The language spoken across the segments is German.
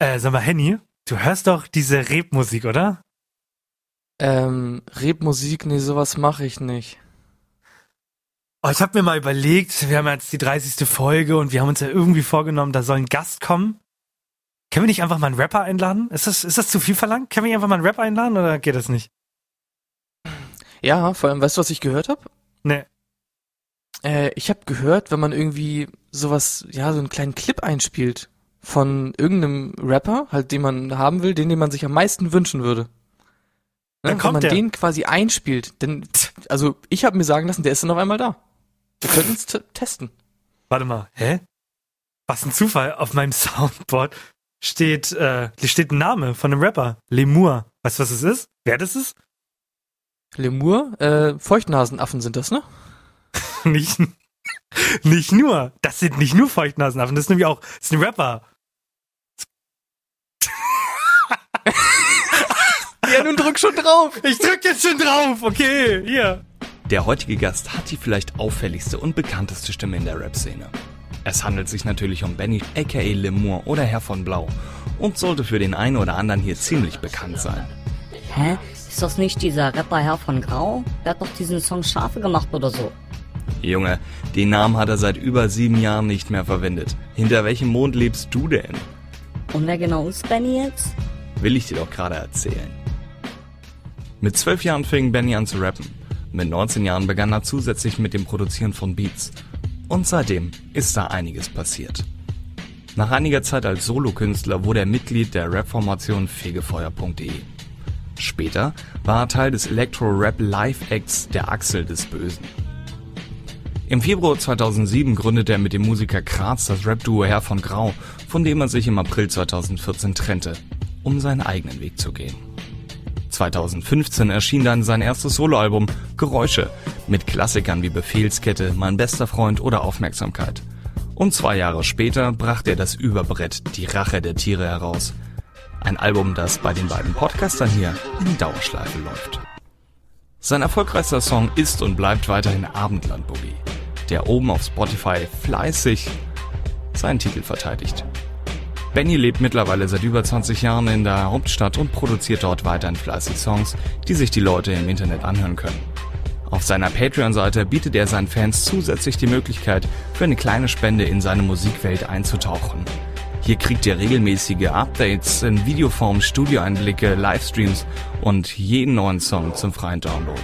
Äh, sag mal, Henny, du hörst doch diese Rebmusik, oder? Ähm, Rebmusik, nee, sowas mache ich nicht. Oh, ich habe mir mal überlegt, wir haben jetzt die 30. Folge und wir haben uns ja irgendwie vorgenommen, da soll ein Gast kommen. Können wir nicht einfach mal einen Rapper einladen? Ist das, ist das zu viel verlangt? Können wir einfach mal einen Rapper einladen oder geht das nicht? Ja, vor allem, weißt du, was ich gehört habe? Nee. Äh, ich habe gehört, wenn man irgendwie sowas, ja, so einen kleinen Clip einspielt von irgendeinem Rapper, halt den man haben will, den, den man sich am meisten wünschen würde. Ne? Dann kommt wenn man der. den quasi einspielt, denn, also ich habe mir sagen lassen, der ist dann auf einmal da. Wir könnten es testen. Warte mal, hä? Was ein Zufall. Auf meinem Soundboard steht, äh, steht ein Name von einem Rapper. Lemur. Weißt du, was es ist? Wer das ist? Lemur, äh, Feuchtnasenaffen sind das, ne? nicht, nicht nur. Das sind nicht nur Feuchtnasenaffen. Das ist nämlich auch, das ist ein Rapper. Ja, nun drück schon drauf. Ich drück jetzt schon drauf. Okay, hier. Der heutige Gast hat die vielleicht auffälligste und bekannteste Stimme in der Rap-Szene. Es handelt sich natürlich um Benny aka Lemur oder Herr von Blau und sollte für den einen oder anderen hier ziemlich bekannt sein. Hä? Ist das nicht dieser Rapper Herr von Grau? Der hat doch diesen Song Schafe gemacht oder so. Junge, den Namen hat er seit über sieben Jahren nicht mehr verwendet. Hinter welchem Mond lebst du denn? Und wer genau ist Benny jetzt? Will ich dir doch gerade erzählen. Mit zwölf Jahren fing Benny an zu rappen. Mit 19 Jahren begann er zusätzlich mit dem Produzieren von Beats. Und seitdem ist da einiges passiert. Nach einiger Zeit als Solokünstler wurde er Mitglied der Rap-Formation fegefeuer.de. Später war er Teil des Electro-Rap Live-Acts der Axel des Bösen. Im Februar 2007 gründete er mit dem Musiker Kratz das Rap-Duo Herr von Grau, von dem er sich im April 2014 trennte, um seinen eigenen Weg zu gehen. 2015 erschien dann sein erstes Soloalbum Geräusche mit Klassikern wie Befehlskette, Mein bester Freund oder Aufmerksamkeit. Und zwei Jahre später brachte er das Überbrett Die Rache der Tiere heraus. Ein Album, das bei den beiden Podcastern hier in Dauerschleife läuft. Sein erfolgreichster Song ist und bleibt weiterhin Abendland Boogie, der oben auf Spotify fleißig seinen Titel verteidigt. Benny lebt mittlerweile seit über 20 Jahren in der Hauptstadt und produziert dort weiterhin fleißig Songs, die sich die Leute im Internet anhören können. Auf seiner Patreon-Seite bietet er seinen Fans zusätzlich die Möglichkeit, für eine kleine Spende in seine Musikwelt einzutauchen. Hier kriegt ihr regelmäßige Updates in Videoform, Studioeinblicke, Livestreams und jeden neuen Song zum freien Download.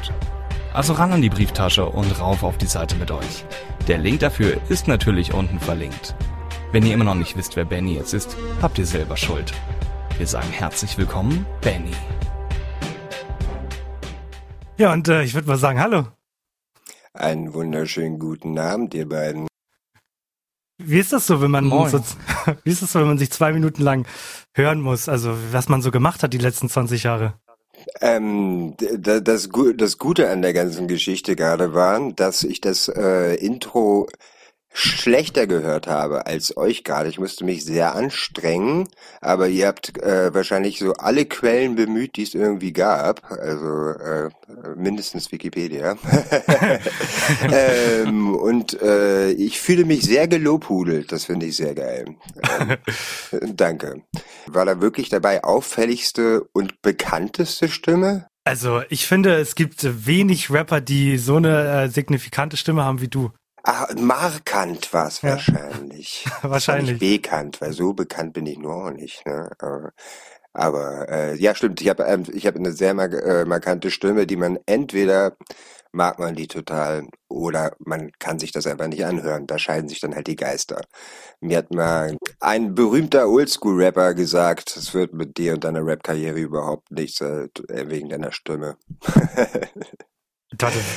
Also ran an die Brieftasche und rauf auf die Seite mit euch. Der Link dafür ist natürlich unten verlinkt. Wenn ihr immer noch nicht wisst, wer Benny jetzt ist, habt ihr selber Schuld. Wir sagen herzlich willkommen, Benny. Ja, und äh, ich würde mal sagen, hallo. Einen wunderschönen guten Abend, ihr beiden. Wie ist das so, wenn man so, wie ist das so, wenn man sich zwei Minuten lang hören muss? Also was man so gemacht hat die letzten 20 Jahre. Ähm, das, das Gute an der ganzen Geschichte gerade war, dass ich das äh, Intro schlechter gehört habe als euch gerade. Ich musste mich sehr anstrengen, aber ihr habt äh, wahrscheinlich so alle Quellen bemüht, die es irgendwie gab. Also äh, mindestens Wikipedia. ähm, und äh, ich fühle mich sehr gelobhudelt. Das finde ich sehr geil. Ähm, danke. War da wirklich dabei auffälligste und bekannteste Stimme? Also ich finde, es gibt wenig Rapper, die so eine äh, signifikante Stimme haben wie du. Ah, markant war es Ja. wahrscheinlich. Wahrscheinlich. Nicht bekannt, weil so bekannt bin ich nur auch nicht. Ne? Aber, aber äh, ja, stimmt. Ich habe ähm, ich hab eine sehr mark äh, markante Stimme, die man entweder mag man die total oder man kann sich das einfach nicht anhören. Da scheiden sich dann halt die Geister. Mir hat mal ein berühmter Oldschool-Rapper gesagt, es wird mit dir und deiner Rap-Karriere überhaupt nichts äh, wegen deiner Stimme.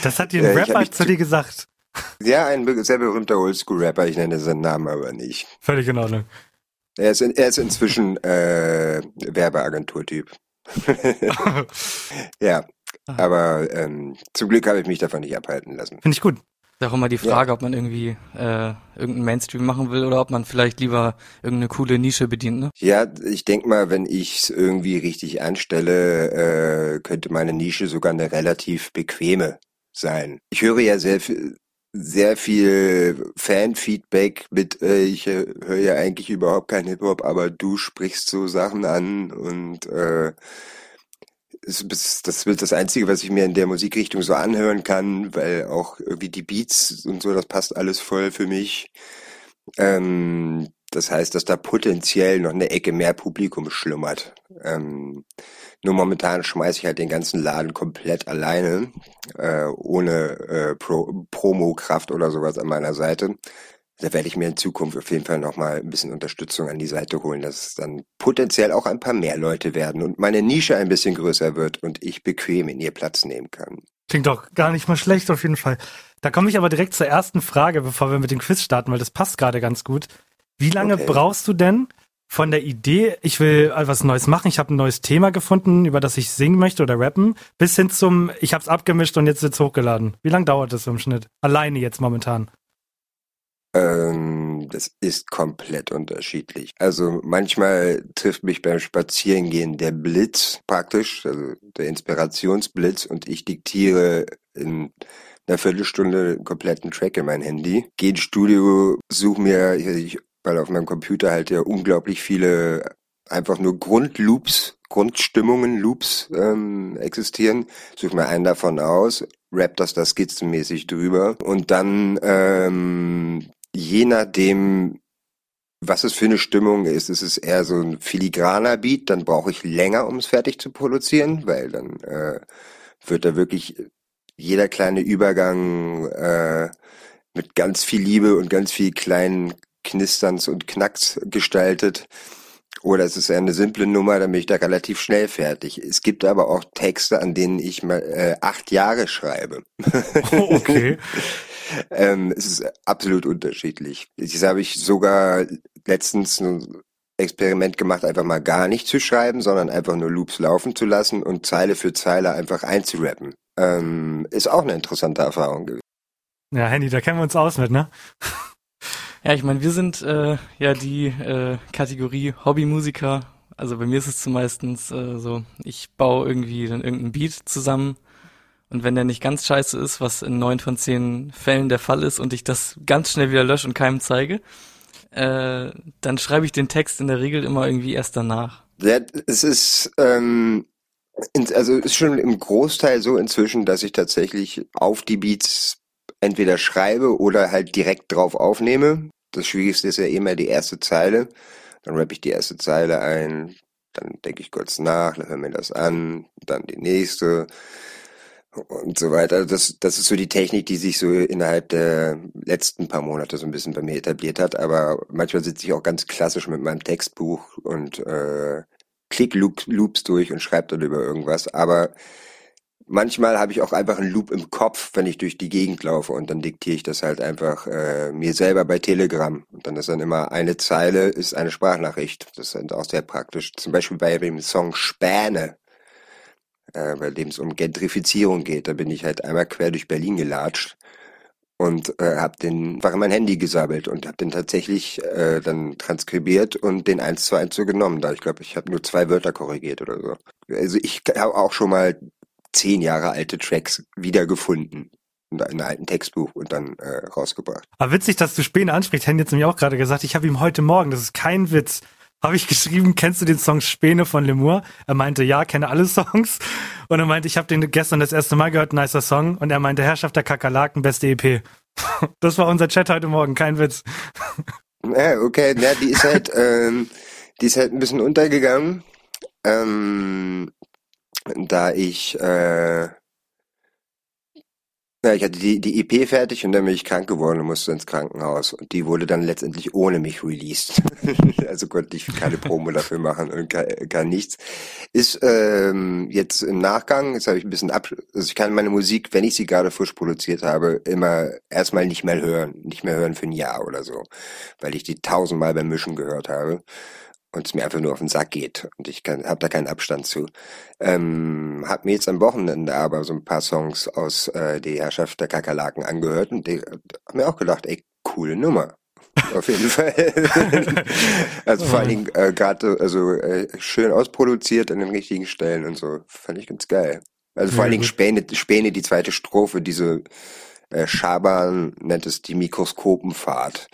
Das hat dir ein Äh, Rapper zu dir gesagt. Ja, ein sehr berühmter Oldschool-Rapper, ich nenne seinen Namen aber nicht. Völlig in Ordnung. Er ist, in, er ist inzwischen äh, Werbeagenturtyp. ja, aber ähm, zum Glück habe ich mich davon nicht abhalten lassen. Finde ich gut. Ist auch immer die Frage, ob man irgendwie äh, irgendeinen Mainstream machen will oder ob man vielleicht lieber irgendeine coole Nische bedient, ne? Ja, ich denk mal, wenn ich es irgendwie richtig anstelle, äh, könnte meine Nische sogar eine relativ bequeme sein. Ich höre ja sehr viel, sehr viel Fanfeedback mit, äh, ich äh, höre ja eigentlich überhaupt kein Hip-Hop, aber du sprichst so Sachen an und äh, ist, das wird das Einzige, was ich mir in der Musikrichtung so anhören kann, weil auch irgendwie die Beats und so, das passt alles voll für mich. Ähm, das heißt, dass da potenziell noch eine Ecke mehr Publikum schlummert. Ähm, nur momentan schmeiße ich halt den ganzen Laden komplett alleine, äh, ohne äh, Pro Promo-Kraft oder sowas an meiner Seite da werde ich mir in Zukunft auf jeden Fall nochmal ein bisschen Unterstützung an die Seite holen, dass es dann potenziell auch ein paar mehr Leute werden und meine Nische ein bisschen größer wird und ich bequem in ihr Platz nehmen kann. Klingt doch gar nicht mal schlecht auf jeden Fall. Da komme ich aber direkt zur ersten Frage, bevor wir mit dem Quiz starten, weil das passt gerade ganz gut. Wie lange okay. brauchst du denn von der Idee, ich will etwas Neues machen, ich habe ein neues Thema gefunden, über das ich singen möchte oder rappen, bis hin zum, ich habe es abgemischt und jetzt wird's hochgeladen? Wie lange dauert das im Schnitt? Alleine jetzt momentan? Ähm, das ist komplett unterschiedlich. Also manchmal trifft mich beim Spazierengehen der Blitz praktisch, also der Inspirationsblitz und ich diktiere in einer Viertelstunde einen kompletten Track in mein Handy. Geh ins Studio, suche mir, ich, weil auf meinem Computer halt ja unglaublich viele einfach nur Grundloops, Grundstimmungen, Loops ähm, existieren. Suche mir einen davon aus, rap das da skizzenmäßig drüber und dann ähm, je nachdem, was es für eine Stimmung ist, ist es eher so ein filigraner Beat, dann brauche ich länger, um es fertig zu produzieren, weil dann äh, wird da wirklich jeder kleine Übergang äh, mit ganz viel Liebe und ganz viel kleinen Knisterns und Knacks gestaltet. Oder es ist eher eine simple Nummer, dann bin ich da relativ schnell fertig. Es gibt aber auch Texte, an denen ich mal äh, acht Jahre schreibe. Oh, okay. ähm, es ist absolut unterschiedlich. Das habe ich sogar letztens ein Experiment gemacht, einfach mal gar nicht zu schreiben, sondern einfach nur Loops laufen zu lassen und Zeile für Zeile einfach einzurappen. Ähm, ist auch eine interessante Erfahrung gewesen. Ja, Handy, da kennen wir uns aus mit, ne? Ja, ich meine, wir sind äh, ja die äh, Kategorie Hobbymusiker. Also bei mir ist es zumeistens äh, so, ich baue irgendwie dann irgendeinen Beat zusammen und wenn der nicht ganz scheiße ist, was in neun von zehn Fällen der Fall ist und ich das ganz schnell wieder lösche und keinem zeige, äh, dann schreibe ich den Text in der Regel immer irgendwie erst danach. Es ist, ähm, also ist schon im Großteil so inzwischen, dass ich tatsächlich auf die Beats entweder schreibe oder halt direkt drauf aufnehme. Das Schwierigste ist ja immer die erste Zeile. Dann rappe ich die erste Zeile ein, dann denke ich kurz nach, dann höre mir das an, dann die nächste und so weiter. Das, das ist so die Technik, die sich so innerhalb der letzten paar Monate so ein bisschen bei mir etabliert hat. Aber manchmal sitze ich auch ganz klassisch mit meinem Textbuch und äh, klick Loops durch und schreibe dann über irgendwas. Aber manchmal habe ich auch einfach einen Loop im Kopf, wenn ich durch die Gegend laufe und dann diktiere ich das halt einfach äh, mir selber bei Telegram. Und dann ist dann immer eine Zeile ist eine Sprachnachricht. Das ist auch sehr praktisch. Zum Beispiel bei dem Song Späne äh, bei dem es um Gentrifizierung geht. Da bin ich halt einmal quer durch Berlin gelatscht und äh, habe den einfach in mein Handy gesabbelt und habe den tatsächlich äh, dann transkribiert und den eins zu eins so genommen. Da ich glaube, ich habe nur zwei Wörter korrigiert oder so. Also ich habe auch schon mal zehn Jahre alte Tracks wiedergefunden in einem alten Textbuch und dann äh, rausgebracht. Aber witzig, dass du Späne ansprichst. Henny hat mir auch gerade gesagt, ich habe ihm heute Morgen, das ist kein Witz, habe ich geschrieben, kennst du den Song Späne von Lemur? Er meinte, ja, kenne alle Songs. Und er meinte, ich habe den gestern das erste Mal gehört, nicer Song. Und er meinte, Herrschaft der Kakerlaken, beste EP. Das war unser Chat heute Morgen, kein Witz. Ja, okay, ja, die ist halt, ähm, die ist halt ein bisschen untergegangen, ähm, da ich äh, ja, ich hatte die, die EP fertig und dann bin ich krank geworden und musste ins Krankenhaus. Und die wurde dann letztendlich ohne mich released. also konnte ich keine Promo dafür machen und gar, gar nichts. Ist ähm, jetzt im Nachgang, jetzt habe ich ein bisschen ab... Also ich kann meine Musik, wenn ich sie gerade frisch produziert habe, immer erstmal nicht mehr hören. Nicht mehr hören für ein Jahr oder so. Weil ich die tausendmal beim Mischen gehört habe und es mir einfach nur auf den Sack geht und ich habe da keinen Abstand zu. Ähm, hab mir jetzt am Wochenende aber so ein paar Songs aus äh, Die Herrschaft der Kakerlaken angehört und die, hab mir auch gedacht, ey, coole Nummer. auf jeden Fall. also vor allen Dingen äh, gerade also äh, schön ausproduziert an den richtigen Stellen und so. Fand ich ganz geil. Also vor allen Dingen Späne, Späne, die zweite Strophe, diese Äh, Schaban nennt es die Mikroskopenfahrt,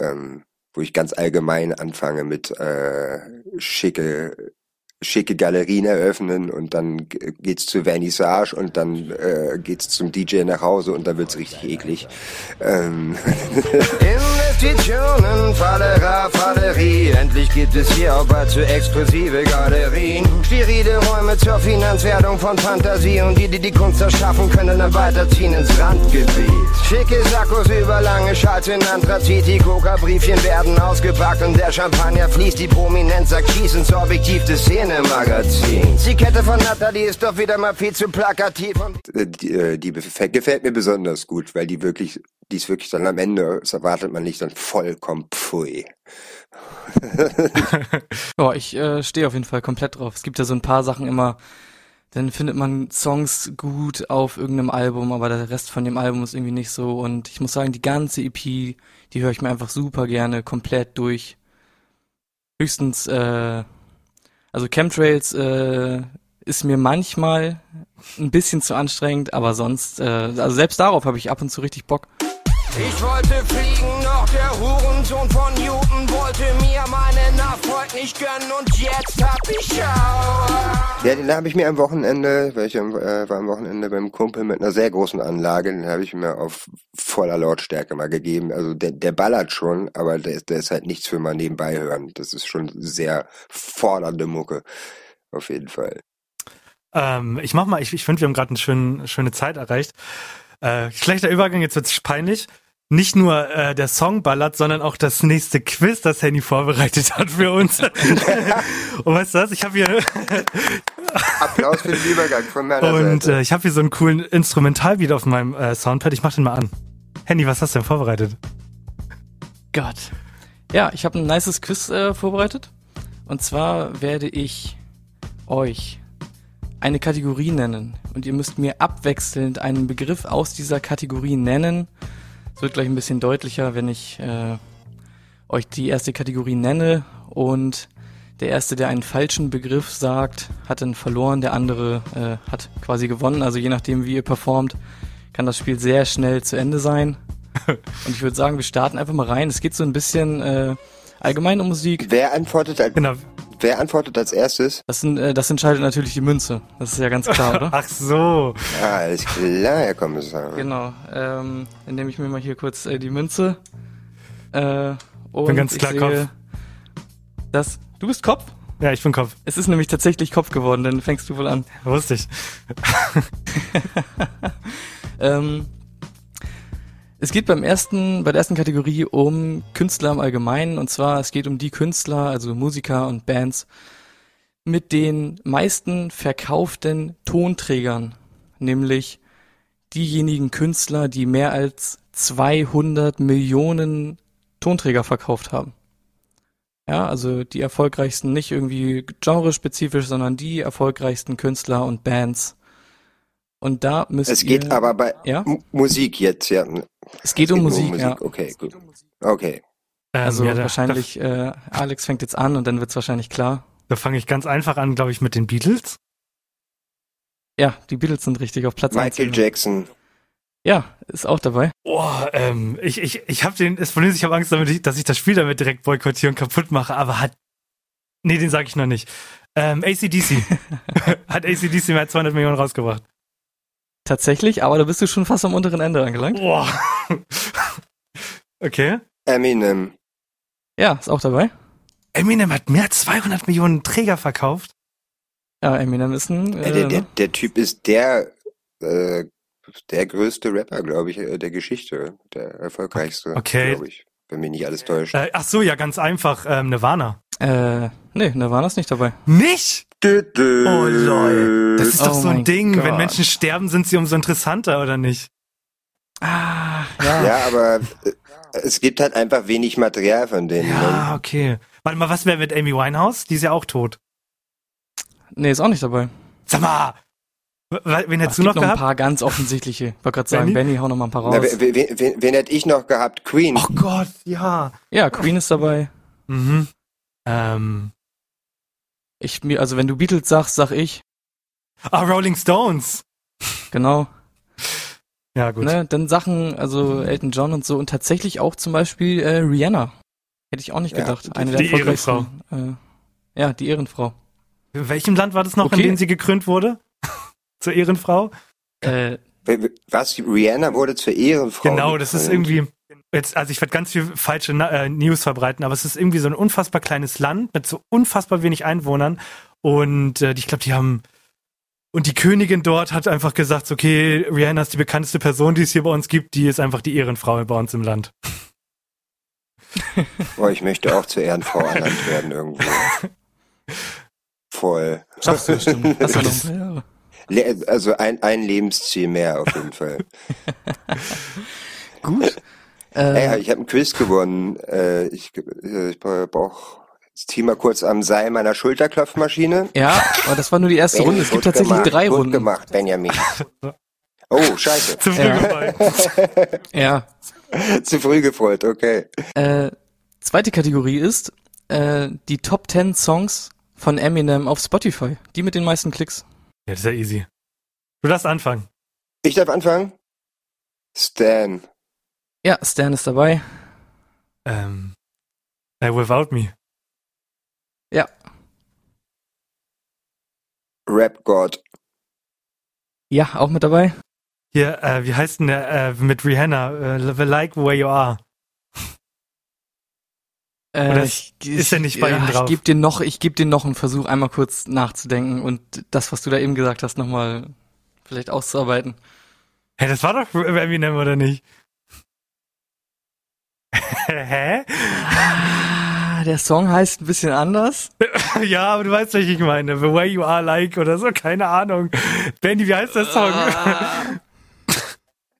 ähm, wo ich ganz allgemein anfange mit äh, schicke schicke Galerien eröffnen und dann geht's zur Vernissage und dann äh, geht's zum DJ nach Hause und dann wird's richtig eklig. Ähm. Investitionen, Fallera, Fallerie, endlich gibt es hier auch bald zu exklusive Galerien. Sterile Räume zur Finanzwertung von Fantasie und die, die die Kunst erschaffen, können dann weiterziehen ins Randgebiet. Schicke Sackos über lange Schals in Anthrazit, die Coca-Briefchen werden ausgepackt und der Champagner fließt, die Prominenz sagt, ins Objektiv des Szenen Magazin. Die Kette von Natalie ist doch wieder mal viel zu plakativ. Und äh, die, äh, die gefällt mir besonders gut, weil die wirklich, die ist wirklich dann am Ende, das erwartet man nicht, dann vollkommen pfui. oh, ich äh, stehe auf jeden Fall komplett drauf. Es gibt ja so ein paar Sachen immer, dann findet man Songs gut auf irgendeinem Album, aber der Rest von dem Album ist irgendwie nicht so. Und ich muss sagen, die ganze EP, die höre ich mir einfach super gerne komplett durch. Höchstens äh, also Chemtrails äh, ist mir manchmal ein bisschen zu anstrengend, aber sonst, äh, also selbst darauf habe ich ab und zu richtig Bock. Ich wollte fliegen, doch der Hurensohn von Newton wollte mir meine Nachfolge nicht gönnen und jetzt hab ich Schauer. Ja, den habe ich mir am Wochenende, weil ich äh, war am Wochenende beim Kumpel mit einer sehr großen Anlage, den habe ich mir auf voller Lautstärke mal gegeben. Also der, der ballert schon, aber der, der ist halt nichts für mal nebenbei hören. Das ist schon sehr fordernde Mucke. Auf jeden Fall. Ähm, ich mach mal, ich, ich finde, wir haben gerade eine schöne, schöne Zeit erreicht. Äh, schlechter Übergang, jetzt wird's peinlich. Nicht nur äh, der Song ballert, sondern auch das nächste Quiz, das Henny vorbereitet hat für uns. Und weißt du was? Ich habe hier Applaus für den Übergang von meiner Und Seite. Äh, ich habe hier so einen coolen Instrumentalbeat auf meinem äh, Soundpad. Ich mach den mal an. Henny, was hast du denn vorbereitet? Gott. Ja, ich habe ein nices Quiz äh, vorbereitet. Und zwar werde ich euch eine Kategorie nennen und ihr müsst mir abwechselnd einen Begriff aus dieser Kategorie nennen. Es wird gleich ein bisschen deutlicher, wenn ich äh, euch die erste Kategorie nenne und der erste, der einen falschen Begriff sagt, hat dann verloren, der andere äh, hat quasi gewonnen. Also je nachdem, wie ihr performt, kann das Spiel sehr schnell zu Ende sein. Und ich würde sagen, wir starten einfach mal rein. Es geht so ein bisschen äh, allgemein um Musik. Wer antwortet? Genau. Wer antwortet als erstes? Das, sind, äh, das entscheidet natürlich die Münze. Das ist ja ganz klar, oder? Ach so. Ja, alles klar, Herr Kommissar. Genau. Ähm, dann nehme ich mir mal hier kurz äh, die Münze. Äh, und bin ganz klar Kopf. Das, du bist Kopf? Ja, ich bin Kopf. Es ist nämlich tatsächlich Kopf geworden, dann fängst du wohl an. Wusste ich. ähm, es geht beim ersten, bei der ersten Kategorie um Künstler im Allgemeinen und zwar es geht um die Künstler, also Musiker und Bands mit den meisten verkauften Tonträgern, nämlich diejenigen Künstler, die mehr als 200 Millionen Tonträger verkauft haben. Ja, also die erfolgreichsten, nicht irgendwie genrespezifisch, sondern die erfolgreichsten Künstler und Bands. Und da müsst Es ihr, geht aber bei ja? Musik jetzt, ja. Es geht, es um, Musik, um Musik, ja. Okay, gut. Okay. Also ja, da, wahrscheinlich, da, äh, Alex fängt jetzt an und dann wird's wahrscheinlich klar. Da fange ich ganz einfach an, glaube ich, mit den Beatles. Ja, die Beatles sind richtig auf Platz Michael 1. Jackson. Ja, ist auch dabei. Boah, ähm, ich, ich, ich habe den, ist, ich habe Angst damit, dass ich das Spiel damit direkt boykottieren kaputt mache, aber hat, nee, den sage ich noch nicht. Ähm, ACDC. hat ACDC mehr als 200 Millionen rausgebracht. Tatsächlich, aber da bist du schon fast am unteren Ende angelangt. Boah. okay. Eminem. Ja, ist auch dabei. Eminem hat mehr als 200 Millionen Träger verkauft. Ja, Eminem ist ein. Äh, der, der, der, Typ ist der, äh, der größte Rapper, glaube ich, äh, der Geschichte. Der erfolgreichste, okay. glaube ich. Wenn mich nicht alles täuscht. Äh, ach so, ja, ganz einfach. Ähm, Nirvana. Äh, nee, Nirvana ist nicht dabei. Nicht? Dö, dö. Oh lol. Das ist doch oh so ein Ding. Gott. Wenn Menschen sterben, sind sie umso interessanter, oder nicht? Ah, ja. Ja, aber äh, es gibt halt einfach wenig Material von denen. Ja, ne? okay. Warte mal, was wäre mit Amy Winehouse? Die ist ja auch tot. Nee, ist auch nicht dabei. Sag mal, wen hättest du noch, noch gehabt? ein paar ganz offensichtliche. Ich wollte gerade sagen, Benny, hau noch mal ein paar raus. Na, wen, wen, wen, wen hätte ich noch gehabt? Queen. Oh Gott, ja. Ja, Queen ist dabei. Mhm. Ähm. Ich mir, also wenn du Beatles sagst, sag ich. Ah, Rolling Stones. Genau. Ja, gut. Ne, dann Sachen, also Elton John und so und tatsächlich auch zum Beispiel äh, Rihanna. Hätte ich auch nicht Ja, gedacht. die- Eine der die erfolgreichsten. Äh, ja, die Ehrenfrau. In welchem Land war das noch, Okay. in dem sie gekrönt wurde? Zur Ehrenfrau? Äh, Was? Rihanna wurde zur Ehrenfrau. Genau, das ist gekrönt. irgendwie. Jetzt, also ich werde ganz viel falsche Na- äh, News verbreiten, aber es ist irgendwie so ein unfassbar kleines Land mit so unfassbar wenig Einwohnern. Und äh, ich glaube, die haben. Und die Königin dort hat einfach gesagt, okay, Rihanna ist die bekannteste Person, die es hier bei uns gibt, die ist einfach die Ehrenfrau bei uns im Land. Boah, ich möchte auch zur Ehrenfrau ernannt werden irgendwo. Voll. schaffst du bestimmt. Hast du noch Jahre. Also ein, ein Lebensziel mehr auf jeden Fall. Gut. Ey, Äh, ich habe ein Quiz gewonnen. Äh, ich äh, ich brauche das Team mal kurz am Seil meiner Schulterklopfmaschine. ja, aber das war nur die erste Runde. Es gibt gut tatsächlich gemacht, drei gut Runden. gemacht, Benjamin. Oh, scheiße. Zu früh Ja. gefallen. Ja. Zu früh gefreut, okay. Äh, zweite Kategorie ist äh, die Top 10 Songs von Eminem auf Spotify. Die mit den meisten Klicks. Ja, das ist ja easy. Du darfst anfangen. Ich darf anfangen? Stan. Ja, Stan ist dabei. Ähm, äh, without me. Rap God. Ja, auch mit dabei. Hier, äh, wie heißt denn der äh, mit Rihanna? Äh, Like Where You Are. Äh, Oder ich, ist er nicht bei ja, Ihnen drauf? Ich gebe dir noch, ich gebe dir noch einen Versuch, einmal kurz nachzudenken und das, was du da eben gesagt hast, nochmal vielleicht auszuarbeiten. Hä, das war doch Eminem, oder nicht? Hä? Ah, der Song heißt ein bisschen anders. Ja, aber du weißt, was ich meine. The Way You Are Like oder so, keine Ahnung. Benny, wie heißt der Song?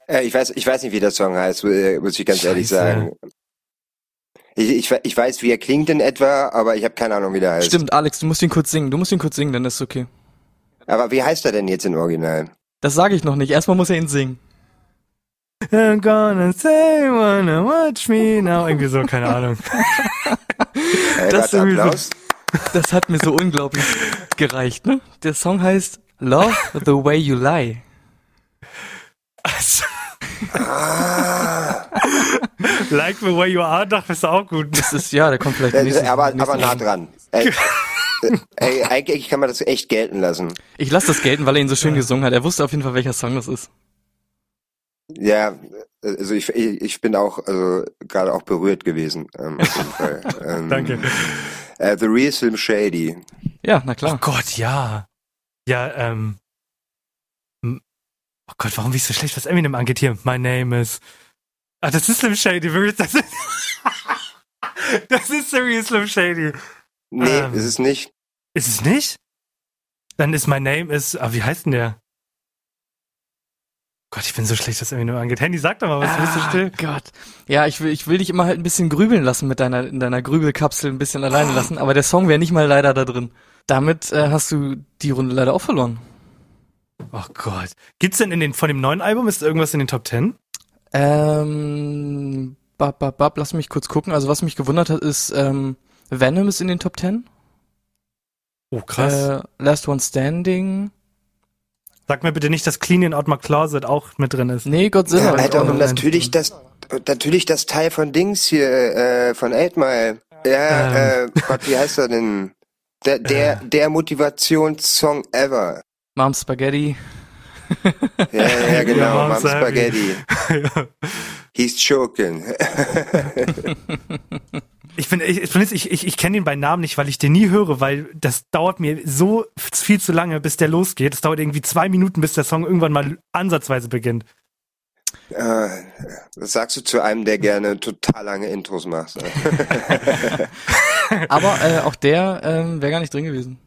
Äh, ich, weiß, ich weiß nicht, wie der Song heißt, äh, muss ich ganz ehrlich Scheiße. sagen. Ich, ich, ich weiß, wie er klingt in etwa, aber ich habe keine Ahnung, wie der heißt. Stimmt, Alex, du musst ihn kurz singen. Du musst ihn kurz singen, dann ist es okay. Aber wie heißt er denn jetzt im Original? Das sage ich noch nicht. Erstmal muss er ihn singen. I'm gonna say, wanna watch me now. Irgendwie so, keine Ahnung. Äh, Das so-. Das hat mir so unglaublich gereicht, ne? Der Song heißt Love the Way You Lie. Also, Ah, like the Way You Are, dachte ich auch gut. Das ist, ja, der kommt vielleicht im äh, nächsten, aber, nächsten aber nah dran. Ey, ey, eigentlich kann man das echt gelten lassen. Ich lasse das gelten, weil er ihn so schön gesungen hat. Er wusste auf jeden Fall, welcher Song das ist. Ja, also ich, ich ich bin auch also gerade auch berührt gewesen. Ähm, auf jeden Fall. Ähm, Danke. Äh, The Real Slim Shady. Ja, na Oh klar. Gott, ja. Ja, ähm. Oh Gott, warum bin ich so schlecht, was Eminem angeht hier? My name is. Ah, das ist Slim Shady. wirklich, Das ist, das ist Serious Slim Shady. Nee, Ähm. ist es nicht. Ist es nicht? Dann ist My name is. Ah, wie heißt denn der? Gott, ich bin so schlecht, was Eminem angeht. Handy, sag doch mal, was bist du Ah, still? Gott. Ja, ich will, ich will dich immer halt ein bisschen grübeln lassen mit deiner, in deiner Grübelkapsel ein bisschen alleine lassen, aber der Song wäre nicht mal leider da drin. Damit äh, hast du die Runde leider auch verloren. Oh Gott. Gibt's denn in den, von dem neuen Album, ist irgendwas in den Top Ten? Ähm, bab, bab, bab, lass mich kurz gucken. Also was mich gewundert hat, ist, ähm, Venom ist in den Top 10. Oh, krass. Äh, Last One Standing. Sag mir bitte nicht, dass Clean in Out My Closet auch mit drin ist. Nee, Godzilla. Ja, Alter, und natürlich das, natürlich das Teil von Dings hier, äh, von Eight Mile. Ja, Ähm. äh, Gott, wie heißt er denn? Der, der, der Motivationssong ever. Mom Spaghetti. Ja, ja, genau, Ja, Mom. Spaghetti. ja. He's choking. Ich bin, ich, ich, ich, ich, kenne ihn bei Namen nicht, weil ich den nie höre, weil das dauert mir so viel zu lange, bis der losgeht. Es dauert irgendwie zwei Minuten, bis der Song irgendwann mal ansatzweise beginnt. Äh, das sagst du zu einem, der gerne total lange Intros macht. Aber äh, auch der ähm, wäre gar nicht drin gewesen.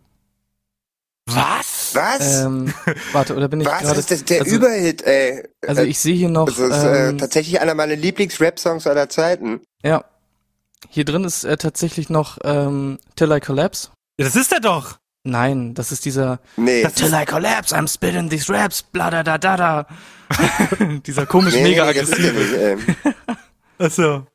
Was? Was? Ähm, warte, oder bin ich Was? gerade... Das ist das, der also, Überhit, ey. also ich sehe hier noch... Das ist äh, ähm, tatsächlich einer meiner Lieblings-Rap-Songs aller Zeiten. ja. Hier drin ist äh, tatsächlich noch ähm, Till I Collapse. Ja, das ist er doch. Nein, das ist dieser Nee. Till I collapse, I'm spitting these raps, bla da da da da. dieser komisch nee, mega nee, aggressive. nicht, ey. Achso.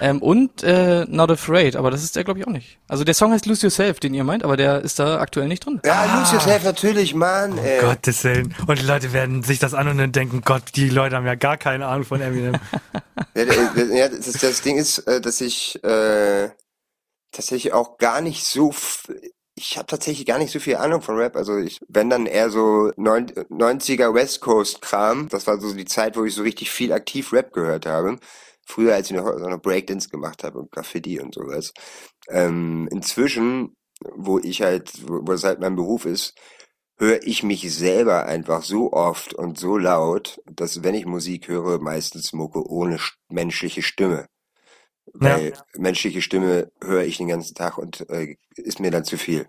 Ähm, und äh, Not Afraid, aber das ist der glaube ich auch nicht. Also der Song heißt Lose Yourself, den ihr meint, aber der ist da aktuell nicht drin. Ja, ah. Lose Yourself natürlich, Mann. Ey. Gottes Willen. Und die Leute werden sich das an und denken, Gott, die Leute haben ja gar keine Ahnung von Eminem. ja, ja das, das, Ding ist, äh, dass ich äh, tatsächlich auch gar nicht so ich habe tatsächlich gar nicht so viel Ahnung von Rap. Also ich, wenn dann eher so 90er West Coast Kram. Das war so die Zeit, wo ich so richtig viel aktiv Rap gehört habe. Früher, als ich noch, so noch Breakdance gemacht habe und Graffiti und sowas. Ähm, inzwischen, wo ich halt, wo, wo es halt mein Beruf ist, höre ich mich selber einfach so oft und so laut, dass wenn ich Musik höre, meistens Mucke ohne menschliche Stimme. Weil ja. menschliche Stimme höre ich den ganzen Tag und äh, ist mir dann zu viel.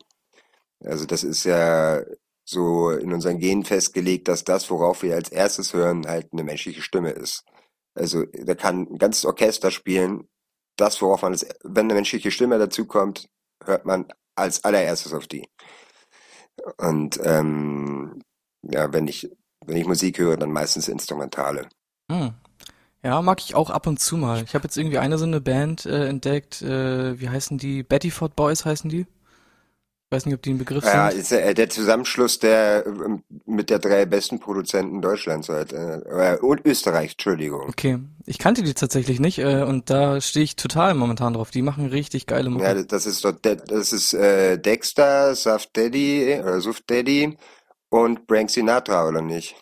Also das ist ja so in unseren Genen festgelegt, dass das, worauf wir als erstes hören, halt eine menschliche Stimme ist. Also da kann ein ganzes Orchester spielen. Das, worauf man, als, wenn eine menschliche Stimme dazukommt, hört man als allererstes auf die. Und ähm, ja, wenn ich wenn ich Musik höre, dann meistens Instrumentale. Hm. Ja, mag ich auch ab und zu mal. Ich habe jetzt irgendwie eine so eine Band äh, entdeckt, äh, wie heißen die? Bettyford Boys heißen die? Ich weiß nicht, ob die ein Begriff ja, sind. ist äh, der Zusammenschluss der ähm, mit der drei besten Produzenten Deutschlands halt. Äh, und Österreich, Entschuldigung. Okay. Ich kannte die tatsächlich nicht äh, und da stehe ich total momentan drauf. Die machen richtig geile Mucke. Ja, das ist doch das ist äh, Dexter, Soft Daddy oder Soft Daddy und Frank Sinatra, oder nicht?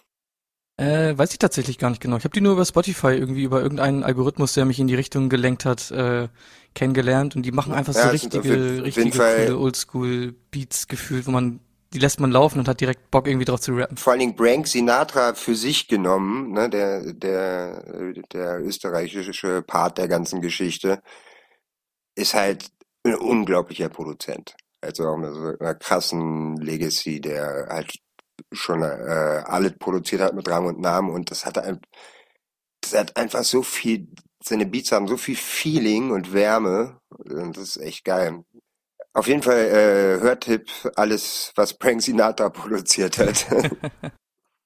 Äh, weiß ich tatsächlich gar nicht genau. Ich habe die nur über Spotify irgendwie über irgendeinen Algorithmus, der mich in die Richtung gelenkt hat, äh, kennengelernt und die machen einfach ja, so richtige, richtige coole Oldschool Beats gefühlt, wo man die lässt man laufen und hat direkt Bock irgendwie drauf zu rappen. Vor allen Dingen Brank Sinatra für sich genommen, ne, der der der österreichische Part der ganzen Geschichte ist halt ein unglaublicher Produzent. Also auch mit so einer krassen Legacy, der halt schon äh, alles produziert hat mit Rang und Namen und das hat ein, das hat einfach so viel, seine Beats haben so viel Feeling und Wärme und das ist echt geil. Auf jeden Fall äh, Hörtipp, alles, was Prank Sinatra produziert hat.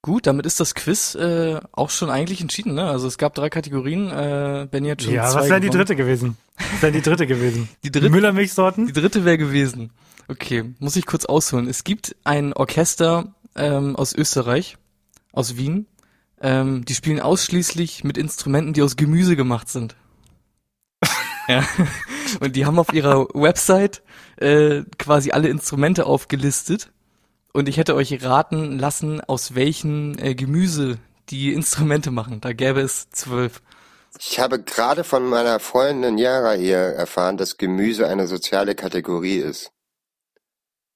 Gut, damit ist das Quiz äh, auch schon eigentlich entschieden, ne? Also es gab drei Kategorien, äh, Benny hat schon Ja, zwei was wäre die dritte gewesen? Was wäre die dritte gewesen? Die dritte Müllermilchsorten? Die dritte wäre gewesen. Okay, muss ich kurz ausholen. Es gibt ein Orchester ähm, aus Österreich, aus Wien. Ähm, die spielen ausschließlich mit Instrumenten, die aus Gemüse gemacht sind. ja. Und die haben auf ihrer Website äh, quasi alle Instrumente aufgelistet. Und ich hätte euch raten lassen, aus welchen äh, Gemüse die Instrumente machen. Da gäbe es zwölf. Ich habe gerade von meiner Freundin Yara hier erfahren, dass Gemüse eine soziale Kategorie ist.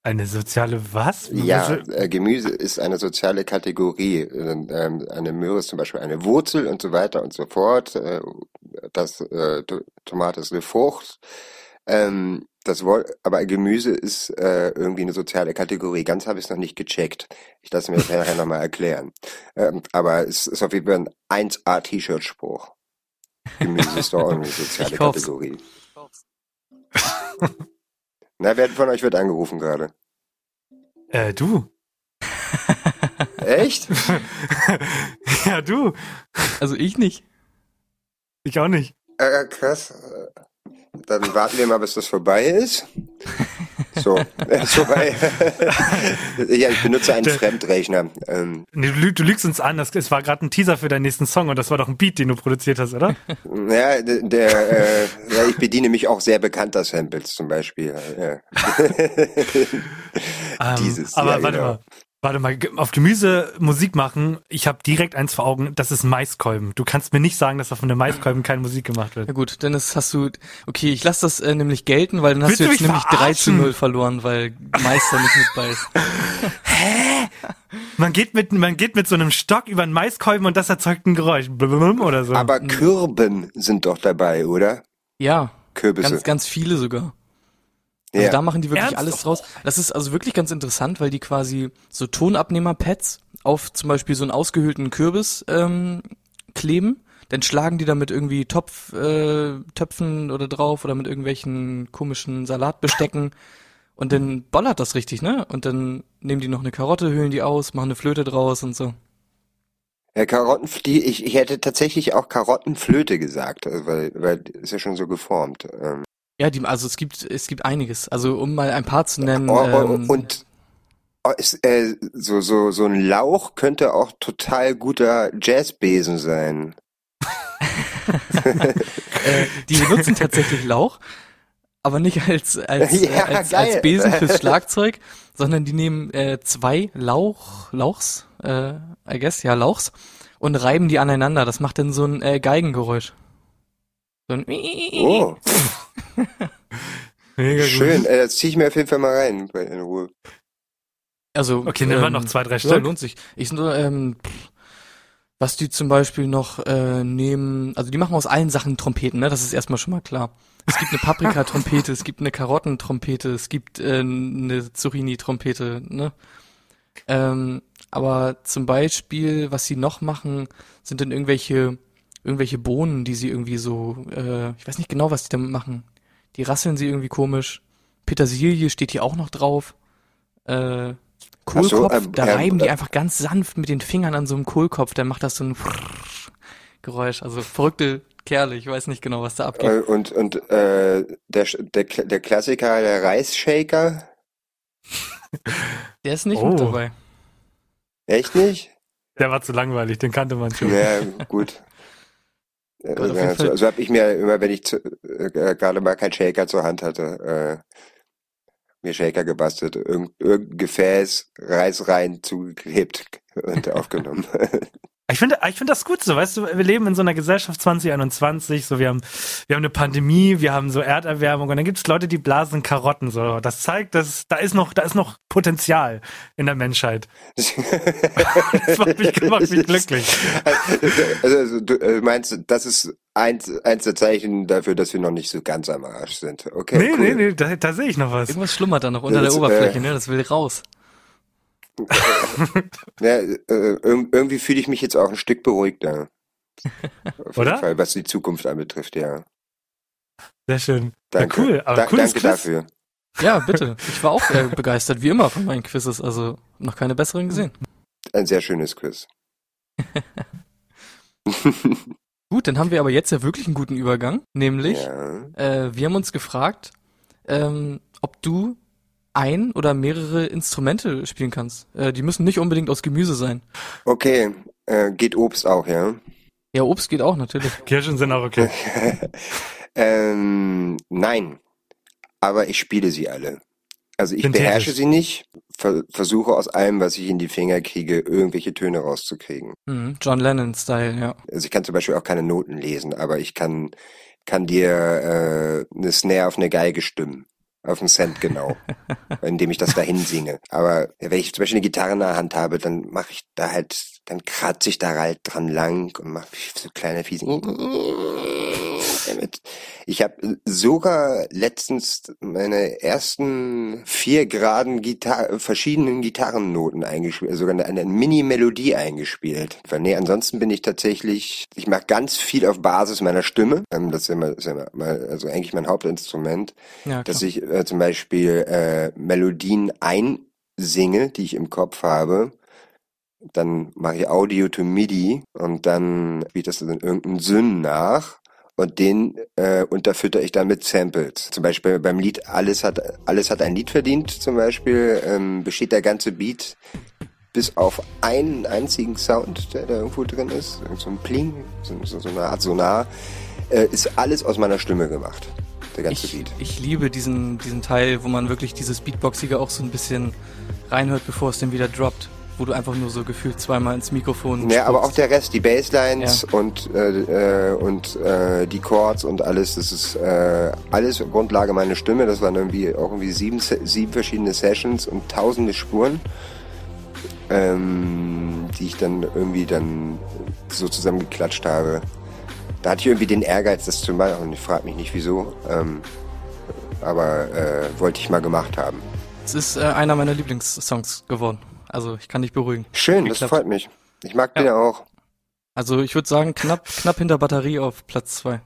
Eine soziale was? Ja, äh, Gemüse ist eine soziale Kategorie. Ähm, eine Möhre ist zum Beispiel eine Wurzel und so weiter und so fort. Äh, das äh, Tomate ist eine Frucht. Ähm, das Wort, aber Gemüse ist äh, irgendwie eine soziale Kategorie. Ganz habe ich es noch nicht gecheckt. Ich lasse mir das nachher nochmal erklären. Ähm, aber es ist auf jeden Fall ein 1A-T-Shirt-Spruch. Gemüse ist doch irgendwie eine soziale Kategorie. Na, wer von euch wird angerufen gerade? Äh, du. Echt? ja, du. Also ich nicht. Ich auch nicht. Äh, krass. Dann warten wir mal, bis das vorbei ist. So, äh, vorbei. ja, ich benutze einen Fremdrechner. Ähm, nee, du, du lügst uns an, das, es war gerade ein Teaser für deinen nächsten Song und das war doch ein Beat, den du produziert hast, oder? Ja, der, äh, ja ich bediene mich auch sehr bekannter Samples zum Beispiel. Ja. um, Dieses, aber ja, warte genau. mal, Warte mal, auf Gemüse Musik machen, ich habe direkt eins vor Augen, das ist Maiskolben. Du kannst mir nicht sagen, dass auf einem Maiskolben keine Musik gemacht wird. Ja gut, dann ist, hast du, okay, ich lass das äh, nämlich gelten, weil dann hast Willst du jetzt nämlich verarschen? 3 zu 0 verloren, weil Meister nicht mit beißt. Hä? Man geht mit, man geht mit so einem Stock über einen Maiskolben und das erzeugt ein Geräusch, oder so. Aber Kürben sind doch dabei, oder? Ja. Kürbisse. Ganz, ganz viele sogar. Also ja. da machen die wirklich Ernst? alles draus. Das ist also wirklich ganz interessant, weil die quasi so Tonabnehmer-Pads auf zum Beispiel so einen ausgehöhlten Kürbis ähm, kleben. Dann schlagen die damit irgendwie Topf, äh, Töpfen oder drauf oder mit irgendwelchen komischen Salatbestecken. Und dann bollert das richtig, ne? Und dann nehmen die noch eine Karotte, höhlen die aus, machen eine Flöte draus und so. Ja, Karotten, die, ich, ich hätte tatsächlich auch Karottenflöte gesagt, also weil, weil ist ja schon so geformt. Ähm. Ja, die, also es gibt, es gibt einiges. Also um mal ein paar zu nennen. Oh, oh, ähm, und oh, ist, äh, so, so, so ein Lauch könnte auch total guter Jazzbesen sein. äh, die benutzen tatsächlich Lauch, aber nicht als als, Ja, als, geil. als Besen fürs Schlagzeug, sondern die nehmen äh, zwei Lauch Lauchs, äh, I guess, ja Lauchs und reiben die aneinander. Das macht dann so ein äh, Geigengeräusch. So ein Oh, schön. Äh, das ziehe ich mir auf jeden Fall mal rein bei in Ruhe. Also Okay, nehmen wir noch zwei, drei Ja, Stück. lohnt sich. Ich so, ähm, was die zum Beispiel noch äh, nehmen, also die machen aus allen Sachen Trompeten, ne? Das ist erstmal schon mal klar. Es gibt eine Paprika-Trompete, es gibt eine Karottentrompete, es gibt äh, eine Zucchini-Trompete, ne? Ähm, aber zum Beispiel, was sie noch machen, sind dann irgendwelche irgendwelche Bohnen, die sie irgendwie so, äh, ich weiß nicht genau, was die damit machen. Die rasseln sie irgendwie komisch. Petersilie steht hier auch noch drauf. Äh, Kohlkopf, ähm, da ja, reiben die äh, einfach ganz sanft mit den Fingern an so einem Kohlkopf, dann macht das so ein Geräusch. Also verrückte Kerle, ich weiß nicht genau, was da abgeht. Und, und äh, der, der, der Klassiker, der Reisshaker? Der ist nicht Oh. mit dabei. Echt nicht? Der war zu langweilig, den kannte man schon. Ja, gut. Äh, jeden so, Fall. so habe ich mir immer, wenn ich zu, äh, gerade mal keinen Shaker zur Hand hatte, äh, mir Shaker gebastelt, irgend, irgendein Gefäß, Reis rein, zugeklebt und aufgenommen. Ich finde, ich finde das gut so, weißt du, wir leben in so einer Gesellschaft 2021, so wir haben, wir haben eine Pandemie, wir haben so Erderwärmung und dann gibt es Leute, die blasen Karotten, so. Das zeigt, dass da ist noch, da ist noch Potenzial in der Menschheit. Das macht mich, macht mich glücklich. Also, also du äh, meinst, das ist eins, eins der Zeichen dafür, dass wir noch nicht so ganz am Arsch sind. Okay, Nee, cool. nee, nee, da, da sehe ich noch was. Irgendwas schlummert da noch unter Das, der Oberfläche, äh, ne? Das will raus. Ja, äh, irg- irgendwie fühle ich mich jetzt auch ein Stück beruhigter. Auf Oder? jeden Fall, was die Zukunft anbetrifft, ja. Sehr schön. Danke. Ja, cool, aber Da, danke Quiz. dafür. Ja, bitte. Ich war auch äh, begeistert, wie immer, von meinen Quizzes. Also noch keine besseren gesehen. Ein sehr schönes Quiz. Gut, dann haben wir aber jetzt ja wirklich einen guten Übergang. Nämlich, Ja. äh, wir haben uns gefragt, ähm, ob du ein oder mehrere Instrumente spielen kannst. Äh, die müssen nicht unbedingt aus Gemüse sein. Okay, äh, geht Obst auch, ja? Ja, Obst geht auch natürlich. Kirschen sind auch okay. ähm, nein, aber ich spiele sie alle. Also ich Synthetisch. beherrsche sie nicht, ver versuche aus allem, was ich in die Finger kriege, irgendwelche Töne rauszukriegen. Mhm. John Lennon-Style, ja. Also ich kann zum Beispiel auch keine Noten lesen, aber ich kann, kann dir äh, eine Snare auf eine Geige stimmen. Auf einen Cent genau, indem ich das dahin singe. Aber wenn ich zum Beispiel eine Gitarre in der Hand habe, dann mache ich da halt, dann kratze ich da halt dran lang und mache so kleine fiese damit. Ich habe sogar letztens meine ersten vier Graden Gitar verschiedenen Gitarrennoten eingespielt, also sogar eine, eine Mini-Melodie eingespielt. Weil nee, ansonsten bin ich tatsächlich, ich mache ganz viel auf Basis meiner Stimme. Ähm, das ist ja, mal, ist ja mal, also eigentlich mein Hauptinstrument, Ja, dass ich äh, zum Beispiel äh, Melodien einsinge, die ich im Kopf habe. Dann mache ich Audio to MIDI und dann spielt das dann irgendeinen Sinn nach und den äh, unterfütter ich dann mit Samples. Zum Beispiel beim Lied Alles hat alles hat ein Lied verdient zum Beispiel ähm, besteht der ganze Beat bis auf einen einzigen Sound, der da irgendwo drin ist, so ein Pling, so, so, so eine Art Sonar, äh, ist alles aus meiner Stimme gemacht. Der ganze Ich, Beat. ich liebe diesen, diesen Teil, wo man wirklich dieses Beatboxige auch so ein bisschen reinhört, bevor es dann wieder droppt. Wo du einfach nur so gefühlt zweimal ins Mikrofon Ja, aber auch der Rest, die Basslines und äh, äh, und äh, die Chords und alles, das ist äh, alles Grundlage meiner Stimme. Das waren irgendwie auch irgendwie sieben, sieben verschiedene Sessions und tausende Spuren, ähm, die ich dann irgendwie dann so zusammengeklatscht habe. Da hatte ich irgendwie den Ehrgeiz, das zu machen und ich frage mich nicht wieso, ähm, aber äh, wollte ich mal gemacht haben. Es ist äh, einer meiner Lieblingssongs geworden. Also ich kann dich beruhigen. Schön, das freut mich. Ich mag den Ja. auch. Also ich würde sagen, knapp, knapp hinter Batterie auf Platz zwei.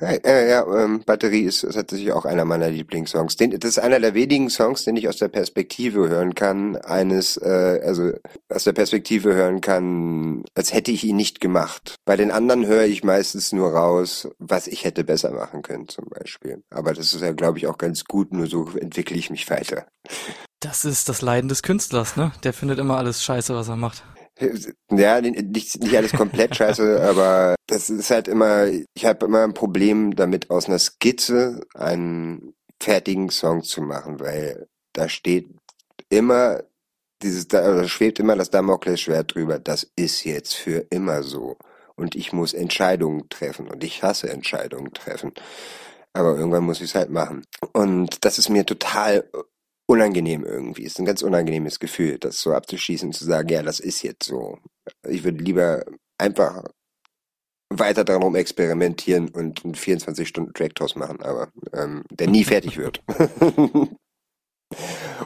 Äh, ja, ähm, Batterie ist, ist tatsächlich auch einer meiner Lieblingssongs. Den, das ist einer der wenigen Songs, den ich aus der Perspektive hören kann, eines, äh, also aus der Perspektive hören kann, als hätte ich ihn nicht gemacht. Bei den anderen höre ich meistens nur raus, was ich hätte besser machen können, zum Beispiel. Aber das ist ja, glaube ich, auch ganz gut, nur so entwickle ich mich weiter. Das ist das Leiden des Künstlers, ne? Der findet immer alles scheiße, was er macht. Ja, nicht, nicht alles komplett scheiße, aber das ist halt immer, ich habe immer ein Problem damit, aus einer Skizze einen fertigen Song zu machen, weil da steht immer dieses, da schwebt immer das Damoklesschwert drüber, das ist jetzt für immer so. Und ich muss Entscheidungen treffen und ich hasse Entscheidungen treffen. Aber irgendwann muss ich es halt machen. Und das ist mir total unangenehm irgendwie. Ist ein ganz unangenehmes Gefühl, das so abzuschließen und zu sagen, ja, das ist jetzt so. Ich würde lieber einfach weiter darum experimentieren und einen 24-Stunden-Track draus machen, aber ähm, der nie fertig wird.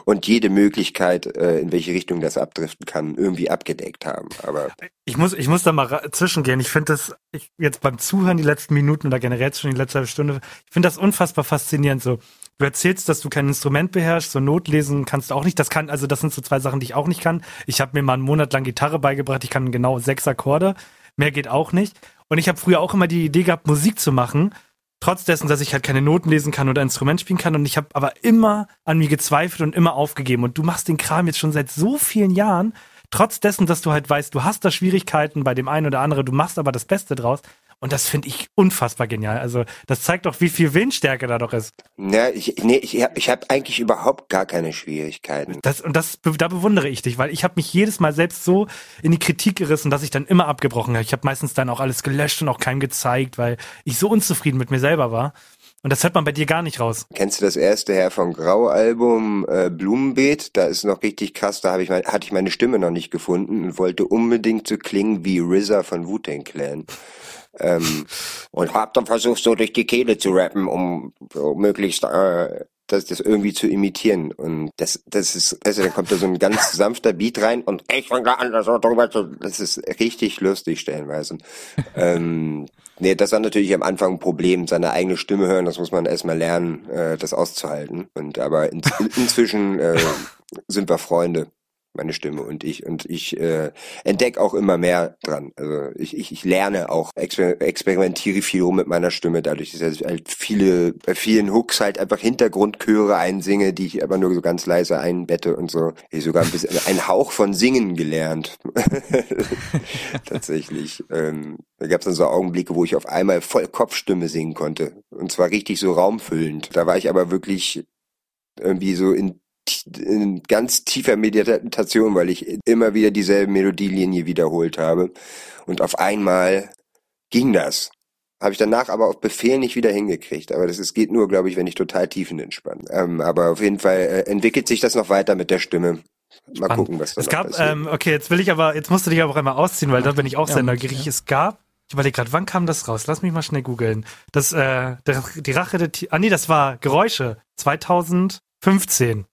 und jede Möglichkeit, äh, in welche Richtung das abdriften kann, irgendwie abgedeckt haben. Aber ich muss, ich muss da mal zwischengehen. Ich finde das ich, jetzt beim Zuhören die letzten Minuten oder generell schon die letzte Stunde, ich finde das unfassbar faszinierend. So, du erzählst, dass du kein Instrument beherrschst, so Notlesen kannst du auch nicht. Das kann, also das sind so zwei Sachen, die ich auch nicht kann. Ich habe mir mal einen Monat lang Gitarre beigebracht. Ich kann genau sechs Akkorde. Mehr geht auch nicht. Und ich habe früher auch immer die Idee gehabt, Musik zu machen trotz dessen, dass ich halt keine Noten lesen kann oder Instrument spielen kann. Und ich habe aber immer an mir gezweifelt und immer aufgegeben. Und du machst den Kram jetzt schon seit so vielen Jahren, trotz dessen, dass du halt weißt, du hast da Schwierigkeiten bei dem einen oder anderen, du machst aber das Beste draus. Und das finde ich unfassbar genial. Also das zeigt doch, wie viel Windstärke da doch ist. Ja, ich, nee, ich habe ich hab eigentlich überhaupt gar keine Schwierigkeiten. Das, und das, da bewundere ich dich, weil ich habe mich jedes Mal selbst so in die Kritik gerissen, dass ich dann immer abgebrochen habe. Ich habe meistens dann auch alles gelöscht und auch keinem gezeigt, weil ich so unzufrieden mit mir selber war. Und das hört man bei dir gar nicht raus. Kennst du das erste Herr von Grau Album äh, Blumenbeet? Da ist noch richtig krass. Da hab ich mein, hatte ich meine Stimme noch nicht gefunden und wollte unbedingt so klingen wie RZA von Wu-Tang Clan. Ähm, und hab dann versucht, so durch die Kehle zu rappen, um so möglichst äh, das, das irgendwie zu imitieren. Und das, das ist, also da kommt da so ein ganz sanfter Beat rein und ich fange an, so drüber zu. Das ist richtig lustig stellenweise. ähm, nee, das war natürlich am Anfang ein Problem, seine eigene Stimme hören, das muss man erstmal lernen, äh, das auszuhalten. Und aber in, inzwischen äh, sind wir Freunde meine Stimme und ich und ich äh, entdecke auch immer mehr dran. Also ich, ich, ich lerne auch, exper experimentiere viel rum mit meiner Stimme, dadurch, dass ich halt viele, bei vielen Hooks halt einfach Hintergrundchöre einsinge, die ich aber nur so ganz leise einbette und so. Ich sogar ein bisschen einen Hauch von Singen gelernt. Tatsächlich. Ähm, da gab es dann so Augenblicke, wo ich auf einmal voll Kopfstimme singen konnte. Und zwar richtig so raumfüllend. Da war ich aber wirklich irgendwie so in in ganz tiefer Meditation, weil ich immer wieder dieselbe Melodielinie wiederholt habe. Und auf einmal ging das. Habe ich danach aber auf Befehl nicht wieder hingekriegt. Aber das ist, geht nur, glaube ich, wenn ich total tiefenentspannt. Ähm, aber auf jeden Fall äh, entwickelt sich das noch weiter mit der Stimme. Mal Spannend. gucken, was da Es gab, ähm, okay, jetzt will ich aber, jetzt musst du dich aber auch einmal ausziehen, weil da bin ich auch ja, sehr neugierig. Ja. Es gab, ich überlege gerade, wann kam das raus? Lass mich mal schnell googeln. Das, äh, der, die Rache der, ah nee, das war Geräusche. 2015.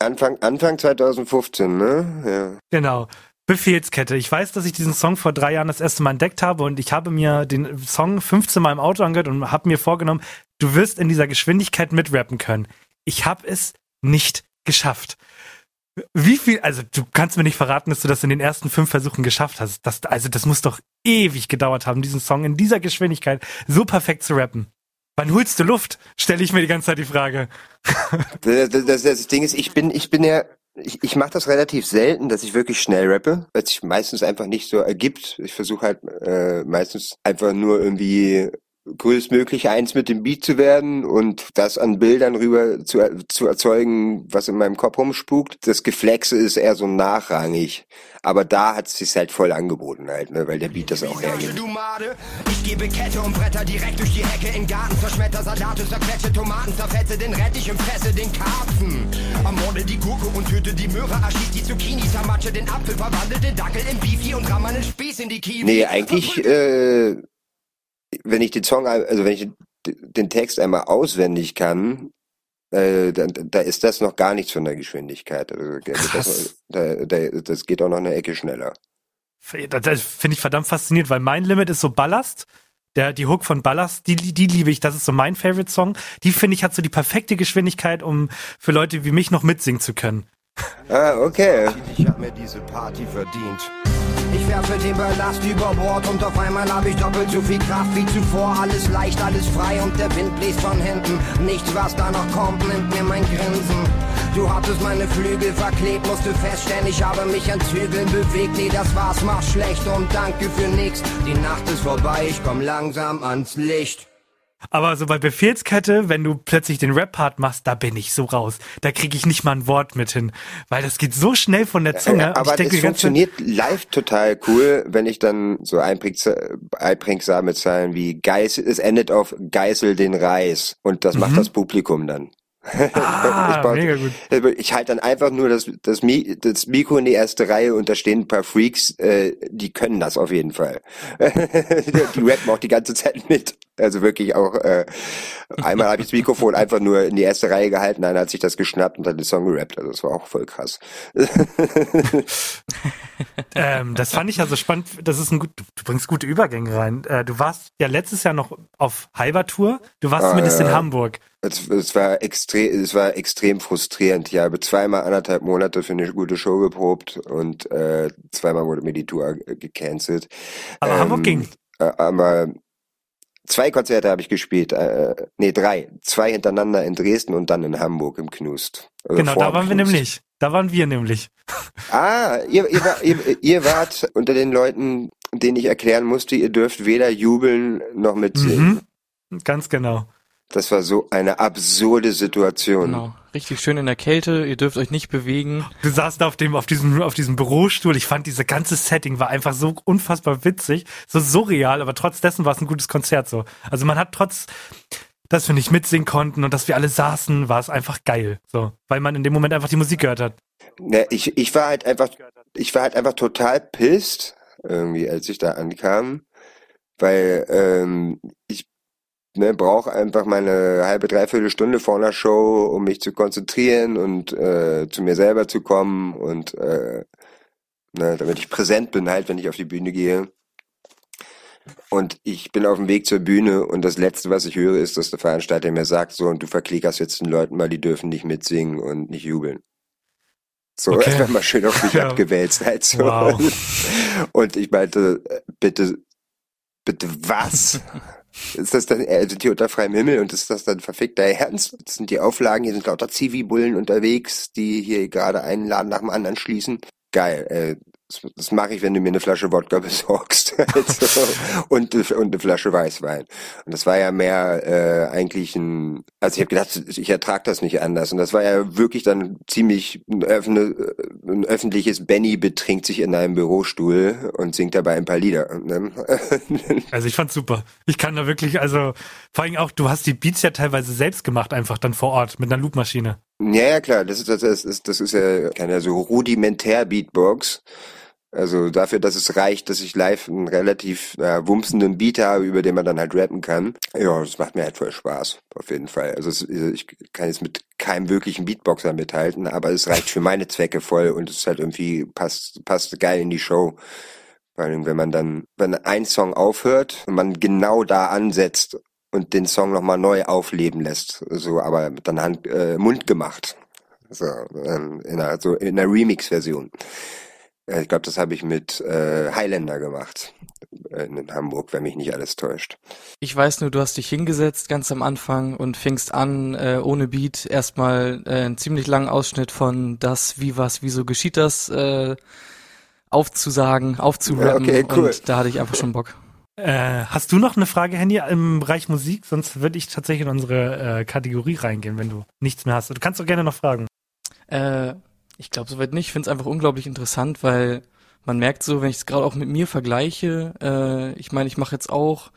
Anfang, Anfang 2015, ne? Ja. Genau. Befehlskette. Ich weiß, dass ich diesen Song vor drei Jahren das erste Mal entdeckt habe und ich habe mir den Song 15 Mal im Auto angehört und habe mir vorgenommen, du wirst in dieser Geschwindigkeit mitrappen können. Ich habe es nicht geschafft. Wie viel, also du kannst mir nicht verraten, dass du das in den ersten fünf Versuchen geschafft hast. Das, also das muss doch ewig gedauert haben, diesen Song in dieser Geschwindigkeit so perfekt zu rappen. Wann holst du Luft? Stelle ich mir die ganze Zeit die Frage. das, das, das Ding ist, ich bin, ich bin ja, ich, ich mache das relativ selten, dass ich wirklich schnell rappe, weil es sich meistens einfach nicht so ergibt. Ich versuche halt äh, meistens einfach nur irgendwie größtmöglich eins mit dem Beat zu werden und das an Bildern rüber zu, zu erzeugen, was in meinem Kopf rumspukt. Das Geflexe ist eher so nachrangig. Aber da hat es sich halt voll angeboten halt, ne, weil der Beat das auch hergibt. Ich gebe Kette und Bretter direkt durch die Hecke in Garten, zerschmetter Salate, zerquetsche Tomaten, zerfetze den Rettich und fresse den Karpfen. Ermorde die Gurke und töte die Möhre, erschießt die Zucchini, zermatsche den Apfel, verwandle den Dackel in Beefy und ramm einen Spieß in die Kiwi. Nee, eigentlich, äh, wenn ich den Song, also wenn ich den Text einmal auswendig kann, äh, da, da ist das noch gar nichts von der Geschwindigkeit. Also, das, da, da, das geht auch noch eine Ecke schneller. Das finde ich verdammt faszinierend, weil mein Limit ist so Ballast. Der, die Hook von Ballast, die, die liebe ich. Das ist so mein Favorite Song. Die finde ich hat so die perfekte Geschwindigkeit, um für Leute wie mich noch mitsingen zu können. Ah, okay. Ich hab mir diese Party verdient. Ich werfe den Ballast über Bord und auf einmal habe ich doppelt so viel Kraft wie zuvor. Alles leicht, alles frei und der Wind bläst von hinten. Nichts, was da noch kommt, nimmt mir mein Grinsen. Du hattest meine Flügel verklebt, musste feststellen, ich habe mich an Zügeln bewegt. Nee, das war's, mach schlecht und danke für nix. Die Nacht ist vorbei, ich komm langsam ans Licht. Aber so bei Befehlskette, wenn du plötzlich den Rap-Part machst, da bin ich so raus. Da kriege ich nicht mal ein Wort mit hin. Weil das geht so schnell von der Zunge. Aber es funktioniert live total cool, wenn ich dann so einprägsame Zahlen wie Geißel, es endet auf Geißel den Reis und das macht Mhm. das Publikum dann. Ah, ich, mega gut. ich halte dann einfach nur das, das, Mi das Mikro in die erste Reihe und da stehen ein paar Freaks, äh, die können das auf jeden Fall. die rappen auch die ganze Zeit mit. Also wirklich auch, äh, einmal habe ich das Mikrofon einfach nur in die erste Reihe gehalten, einer hat sich das geschnappt und hat den Song gerappt. Also das war auch voll krass. Ähm, das fand ich ja so spannend. Das ist ein gut, du bringst gute Übergänge rein. Äh, du warst ja letztes Jahr noch auf Halbertour. Du warst Ah, zumindest in ja. Hamburg. Es, es war extrem, es war extrem frustrierend. Ich habe zweimal anderthalb Monate für eine gute Show geprobt und äh, zweimal wurde mir die Tour gecancelt. Aber Ähm, Hamburg ging. Äh, aber zwei Konzerte habe ich gespielt. Äh, nee, drei. Zwei hintereinander in Dresden und dann in Hamburg im Knust. Also Genau, da waren wir Knust. nämlich. Da waren wir nämlich. Ah, ihr, ihr, war, ihr, ihr wart unter den Leuten, denen ich erklären musste, ihr dürft weder jubeln noch mitsingen. Mhm. Ganz genau. Das war so eine absurde Situation. Genau. Richtig schön in der Kälte, ihr dürft euch nicht bewegen. Du saßt da auf dem, auf diesem, auf diesem Bürostuhl. Ich fand diese ganze Setting war einfach so unfassbar witzig, so surreal, aber trotz dessen war es ein gutes Konzert so. Also man hat trotz, dass wir nicht mitsingen konnten und dass wir alle saßen, war es einfach geil. So. Weil man in dem Moment einfach die Musik gehört hat. Ja, ich, ich war halt einfach, ich war halt einfach total pisst, irgendwie, als ich da ankam, weil ähm, ich ne, brauche einfach meine halbe, dreiviertel Stunde vor einer Show, um mich zu konzentrieren und äh, zu mir selber zu kommen und äh, ne, damit ich präsent bin halt, wenn ich auf die Bühne gehe. Und ich bin auf dem Weg zur Bühne und das Letzte, was ich höre, ist, dass der Veranstalter mir sagt, so, und du verklickerst jetzt den Leuten mal, die dürfen nicht mitsingen und nicht jubeln. So, Okay. einfach mal schön auf mich Ja. abgewälzt halt so. Wow. Und ich meinte, äh, bitte, bitte was? Ist das dann, äh, sind die unter freiem Himmel und ist das dann verfickter Ernst? Das sind die Auflagen, hier sind lauter Zivi-Bullen unterwegs, die hier gerade einen Laden nach dem anderen schließen. Geil, äh, das, mache ich, wenn du mir eine Flasche Wodka besorgst. also, und, und eine Flasche Weißwein. Und das war ja mehr äh, eigentlich ein, also ich habe gedacht, ich ertrage das nicht anders. Und das war ja wirklich dann ziemlich ein, öffne, ein öffentliches Benny betrinkt sich in einem Bürostuhl und singt dabei ein paar Lieder. Ne? Also ich fand's super. Ich kann da wirklich, also vor allem auch, du hast die Beats ja teilweise selbst gemacht, einfach dann vor Ort mit einer Loopmaschine. Ja, ja, klar, das ist, das ist, das ist ja keine so rudimentär Beatbox. Also dafür, dass es reicht, dass ich live einen relativ äh, wumsenden Beat habe, über den man dann halt rappen kann. Ja, das macht mir halt voll Spaß, auf jeden Fall. Also es, ich kann jetzt mit keinem wirklichen Beatboxer mithalten, aber es reicht für meine Zwecke voll und es ist halt irgendwie passt, passt geil in die Show. Vor allem, wenn man dann, wenn ein Song aufhört und man genau da ansetzt und den Song nochmal neu aufleben lässt. So, aber dann Hand, äh, Mund gemacht. So, ähm, in einer, so in einer Remix-Version. Äh, Ich glaube, das habe ich mit äh, Highlander gemacht. äh, In Hamburg, wenn mich nicht alles täuscht. Ich weiß nur, du hast dich hingesetzt ganz am Anfang und fingst an, äh, ohne Beat erstmal äh, einen ziemlich langen Ausschnitt von das, wie was, wieso geschieht das, äh, aufzusagen, aufzurappen. Ja, okay, cool. Und da hatte ich einfach schon Bock. Äh, hast du noch eine Frage, Handy, im Bereich Musik? Sonst würde ich tatsächlich in unsere äh, Kategorie reingehen, wenn du nichts mehr hast. Du kannst doch gerne noch fragen. Äh, ich glaube soweit nicht. Ich finde es einfach unglaublich interessant, weil man merkt so, wenn ich es gerade auch mit mir vergleiche, äh, ich meine, ich mache jetzt auch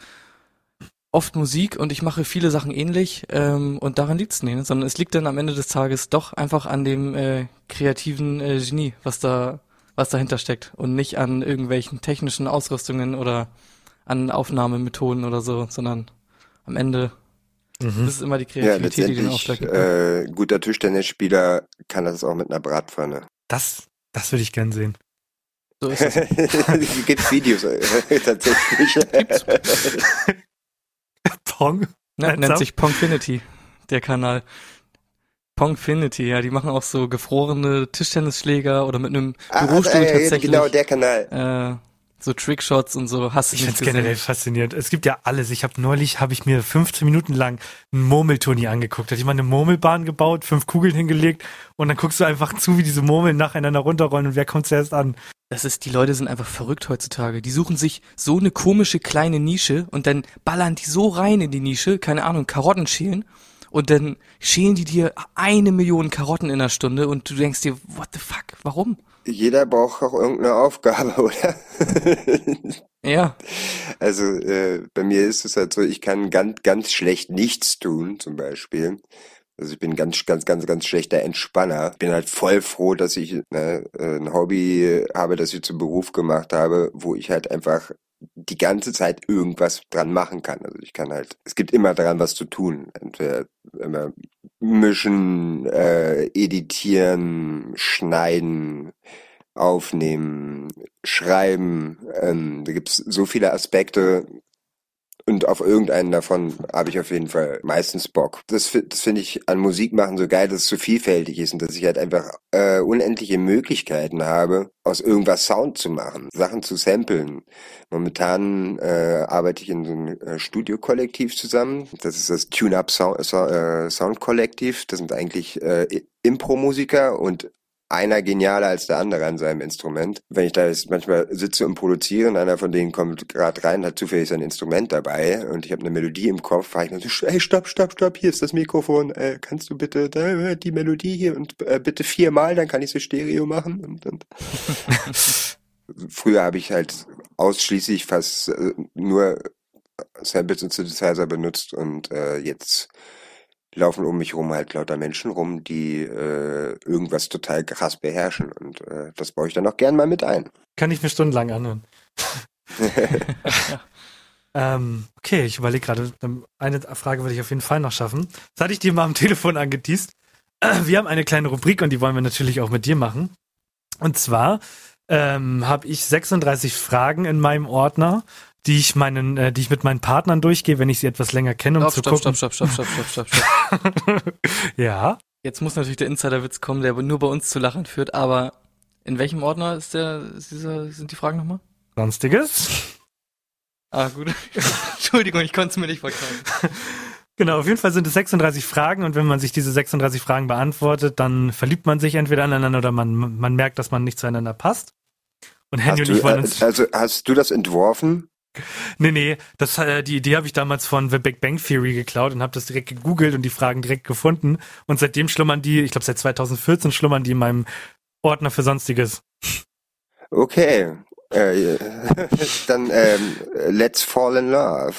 oft Musik und ich mache viele Sachen ähnlich ähm, und daran liegt es nicht, ne? sondern es liegt dann am Ende des Tages doch einfach an dem äh, kreativen äh, Genie, was da was dahinter steckt und nicht an irgendwelchen technischen Ausrüstungen oder an Aufnahmemethoden oder so, sondern am Ende ist es immer die Ja, Kreativität, die den Ausschlag gibt. äh, guter Tischtennisspieler kann das auch mit einer Bratpfanne. Das, das würde ich gern sehen. So ist es. es gibt Videos äh, tatsächlich. Pong. Ne, nennt sich Pongfinity, der Kanal. Pongfinity, ja, die machen auch so gefrorene Tischtennisschläger oder mit einem Ah, Bürostuhl ah, ja, tatsächlich. Genau, der Kanal. äh, so Trickshots und so. Hast du Ich gesehen? generell faszinierend. Es gibt ja alles. Ich habe neulich, habe ich mir 15 Minuten lang ein Murmelturnier angeguckt. Da hat jemand eine Murmelbahn gebaut, fünf Kugeln hingelegt und dann guckst du einfach zu, wie diese Murmeln nacheinander runterrollen und wer kommt zuerst an. Das ist, die Leute sind einfach verrückt heutzutage. Die suchen sich so eine komische kleine Nische und dann ballern die so rein in die Nische, keine Ahnung, Karotten schälen und dann schälen die dir eine Million Karotten in einer Stunde und du denkst dir, what the fuck, warum? Jeder braucht auch irgendeine Aufgabe, oder? Ja, Also äh, bei mir ist es halt so, ich kann ganz, ganz schlecht nichts tun, zum Beispiel. Also ich bin ganz, ganz, ganz, ganz schlechter Entspanner. Bin halt voll froh, dass ich ne, äh, ein Hobby habe, das ich zum Beruf gemacht habe, wo ich halt einfach die ganze Zeit irgendwas dran machen kann. Also ich kann halt, es gibt immer dran was zu tun. Entweder immer mischen, äh, editieren, schneiden, aufnehmen, schreiben. Ähm, da gibt's so viele Aspekte und auf irgendeinen davon habe ich auf jeden Fall meistens Bock. Das, das finde ich an Musik machen so geil, dass es so vielfältig ist und dass ich halt einfach äh, unendliche Möglichkeiten habe, aus irgendwas Sound zu machen, Sachen zu samplen. Momentan äh, arbeite ich in so einem äh, Studiokollektiv zusammen. Das ist das Tune-Up Sound, äh, Sound Kollektiv. Das sind eigentlich äh, Impro-Musiker und einer genialer als der andere an seinem Instrument. Wenn ich da jetzt manchmal sitze und produziere und einer von denen kommt gerade rein, hat zufällig sein Instrument dabei und ich habe eine Melodie im Kopf, fahre ich mal so, hey, stopp, stopp, stopp, hier ist das Mikrofon, äh, kannst du bitte da, die Melodie hier und äh, bitte viermal, dann kann ich sie Stereo machen und, und Früher habe ich halt ausschließlich fast äh, nur Samples und Synthesizer benutzt und äh, jetzt laufen um mich rum halt lauter Menschen rum, die äh, irgendwas total krass beherrschen und äh, das baue ich dann auch gern mal mit ein. Kann ich mir stundenlang anhören. ähm, okay, ich überlege gerade, ähm, eine Frage würde ich auf jeden Fall noch schaffen. Das hatte ich dir mal am Telefon angeteased. Wir haben eine kleine Rubrik und die wollen wir natürlich auch mit dir machen. Und zwar ähm, habe ich 36 Fragen in meinem Ordner, die ich meinen, äh, die ich mit meinen Partnern durchgehe, wenn ich sie etwas länger kenne, um stopp, zu stopp, gucken. stopp, stopp, stopp, stopp, stopp, stopp, stopp. ja. Jetzt muss natürlich der Insiderwitz kommen, der nur bei uns zu Lachen führt, aber in welchem Ordner ist der, ist dieser, sind die Fragen nochmal? Sonstiges. Ah, gut. Entschuldigung, ich konnte es mir nicht verkaufen. Genau, auf jeden Fall sind es 36 Fragen und wenn man sich diese 36 Fragen beantwortet, dann verliebt man sich entweder aneinander oder man, man merkt, dass man nicht zueinander passt. Und Hast und ich wollen äh, uns. also hast du das entworfen? Nee, nee, das, äh, die Idee habe ich damals von The Big Bang Theory geklaut und habe das direkt gegoogelt und die Fragen direkt gefunden. Und seitdem schlummern die, ich glaube seit 2014 schlummern die in meinem Ordner für Sonstiges. Okay. Äh, dann ähm, let's fall in love.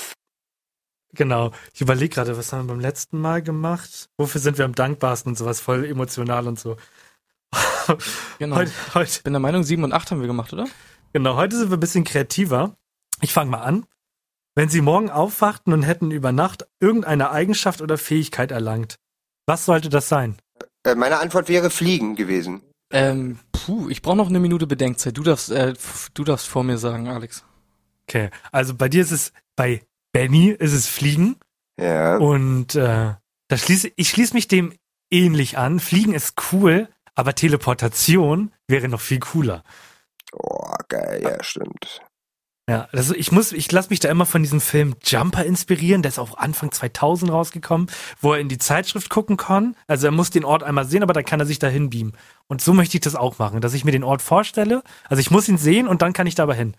Genau. Ich überlege gerade, was haben wir beim letzten Mal gemacht? Wofür sind wir am dankbarsten und sowas, voll emotional und so. Genau. Heute, heute, Ich bin der Meinung, sieben und acht haben wir gemacht, oder? Genau, heute sind wir ein bisschen kreativer. Ich fange mal an. Wenn Sie morgen aufwachten und hätten über Nacht irgendeine Eigenschaft oder Fähigkeit erlangt, was sollte das sein? Äh, meine Antwort wäre fliegen gewesen. Ähm, puh, ich brauche noch eine Minute Bedenkzeit. Du darfst, äh, du darfst vor mir sagen, Alex. Okay, also bei dir ist es, bei Benny ist es Fliegen Ja. und äh, da schließe, ich schließe mich dem ähnlich an. Fliegen ist cool, aber Teleportation wäre noch viel cooler. Oh, geil, ja, stimmt. Ja, also ich muss, ich lasse mich da immer von diesem Film Jumper inspirieren, der ist auch Anfang 2000 rausgekommen, wo er in die Zeitschrift gucken kann. Also er muss den Ort einmal sehen, aber dann kann er sich dahin beamen. Und so möchte ich das auch machen, dass ich mir den Ort vorstelle. Also ich muss ihn sehen und dann kann ich da aber hin.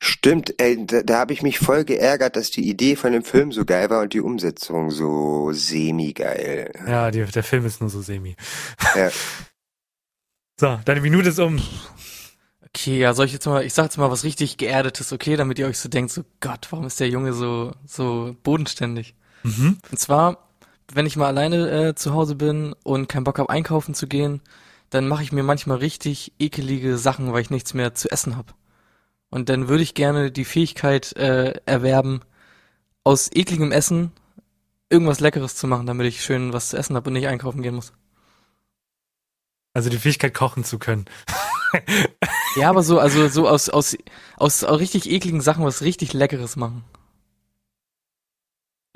Stimmt, ey, da, da habe ich mich voll geärgert, dass die Idee von dem Film so geil war und die Umsetzung so semi-geil. Ja, die, der Film ist nur so semi. Ja. So, deine Minute ist um. Okay, ja, soll ich jetzt mal, ich sag jetzt mal was richtig Geerdetes, okay, damit ihr euch so denkt, so Gott, warum ist der Junge so, so bodenständig? Mhm. Und zwar, wenn ich mal alleine äh, zu Hause bin und keinen Bock habe, einkaufen zu gehen, dann mache ich mir manchmal richtig ekelige Sachen, weil ich nichts mehr zu essen habe. Und dann würde ich gerne die Fähigkeit äh, erwerben, aus ekligem Essen irgendwas Leckeres zu machen, damit ich schön was zu essen habe und nicht einkaufen gehen muss. Also die Fähigkeit, kochen zu können. Ja, aber so, also so aus, aus, aus, aus richtig ekligen Sachen was richtig Leckeres machen.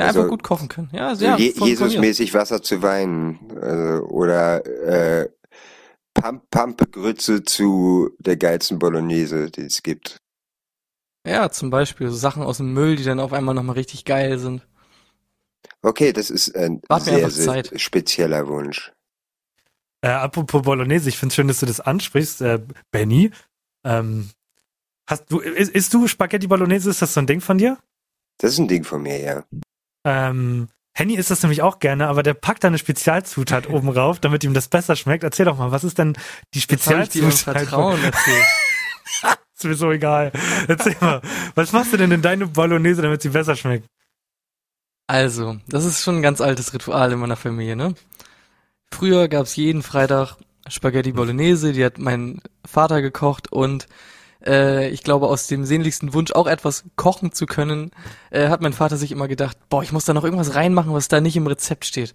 Ja, Also, einfach gut kochen können. Ja, also, So ja, Je. Jesus-mäßig Wasser zu weinen. Äh, oder äh, Pump, Pampegrütze zu der geilsten Bolognese, die es gibt. Ja, zum Beispiel so Sachen aus dem Müll, die dann auf einmal nochmal richtig geil sind. Okay, das ist ein Wart sehr, sehr spezieller Wunsch. Äh, apropos Bolognese, ich finde schön, dass du das ansprichst, äh, Benny. Ähm, hast du, ist, isst du Spaghetti Bolognese? Ist das so ein Ding von dir? Das ist ein Ding von mir, ja. Ähm, Henny isst das nämlich auch gerne, aber der packt da eine Spezialzutat oben rauf, damit ihm das besser schmeckt. Erzähl doch mal, was ist denn die habe ich Spezialzutat? Vertrauen erzählt. ist mir so egal. Erzähl mal, was machst du denn in deine Bolognese, damit sie besser schmeckt? Also, das ist schon ein ganz altes Ritual in meiner Familie, ne? Früher gab's jeden Freitag Spaghetti Bolognese, die hat mein Vater gekocht und äh, ich glaube, aus dem sehnlichsten Wunsch auch etwas kochen zu können, äh, hat mein Vater sich immer gedacht, boah, ich muss da noch irgendwas reinmachen, was da nicht im Rezept steht.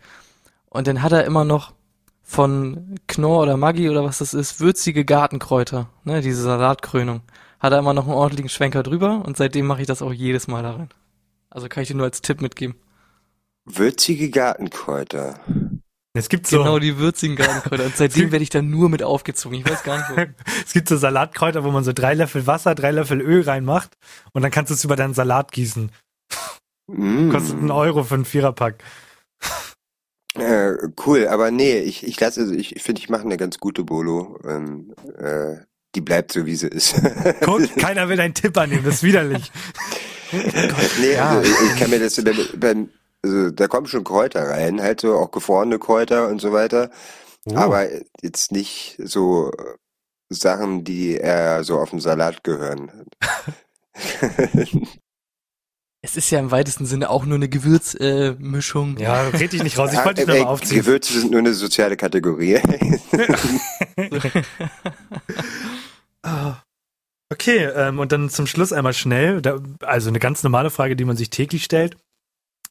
Und dann hat er immer noch von Knorr oder Maggi oder was das ist, würzige Gartenkräuter, ne, diese Salatkrönung, hat er immer noch einen ordentlichen Schwenker drüber und seitdem mache ich das auch jedes Mal da rein. Also kann ich dir nur als Tipp mitgeben. Würzige Gartenkräuter. Es gibt so, Genau die würzigen Gartenkräuter. Und seitdem werde ich da nur mit aufgezogen. Ich weiß gar nicht, warum. es gibt so Salatkräuter, wo man so drei Löffel Wasser, drei Löffel Öl reinmacht und dann kannst du es über deinen Salat gießen. Mm. Kostet einen Euro für einen Viererpack. Äh, cool, aber nee, ich, ich lasse, also ich finde, ich mache eine ganz gute Bolo. Ähm, äh, die bleibt so, wie sie ist. Guck, keiner will deinen Tipp annehmen, das ist widerlich. nee, Ja. also ich, ich kann mir das beim, beim also da kommen schon Kräuter rein, halt so auch gefrorene Kräuter und so weiter. Oh. Aber jetzt nicht so äh, Sachen, die eher so auf den Salat gehören. Es ist ja im weitesten Sinne auch nur eine Gewürzmischung. Äh. Ja, red dich nicht raus, ich wollte dich nur äh, mal aufziehen. Gewürze sind nur eine soziale Kategorie. Okay, ähm, und dann zum Schluss einmal schnell, da, also eine ganz normale Frage, die man sich täglich stellt.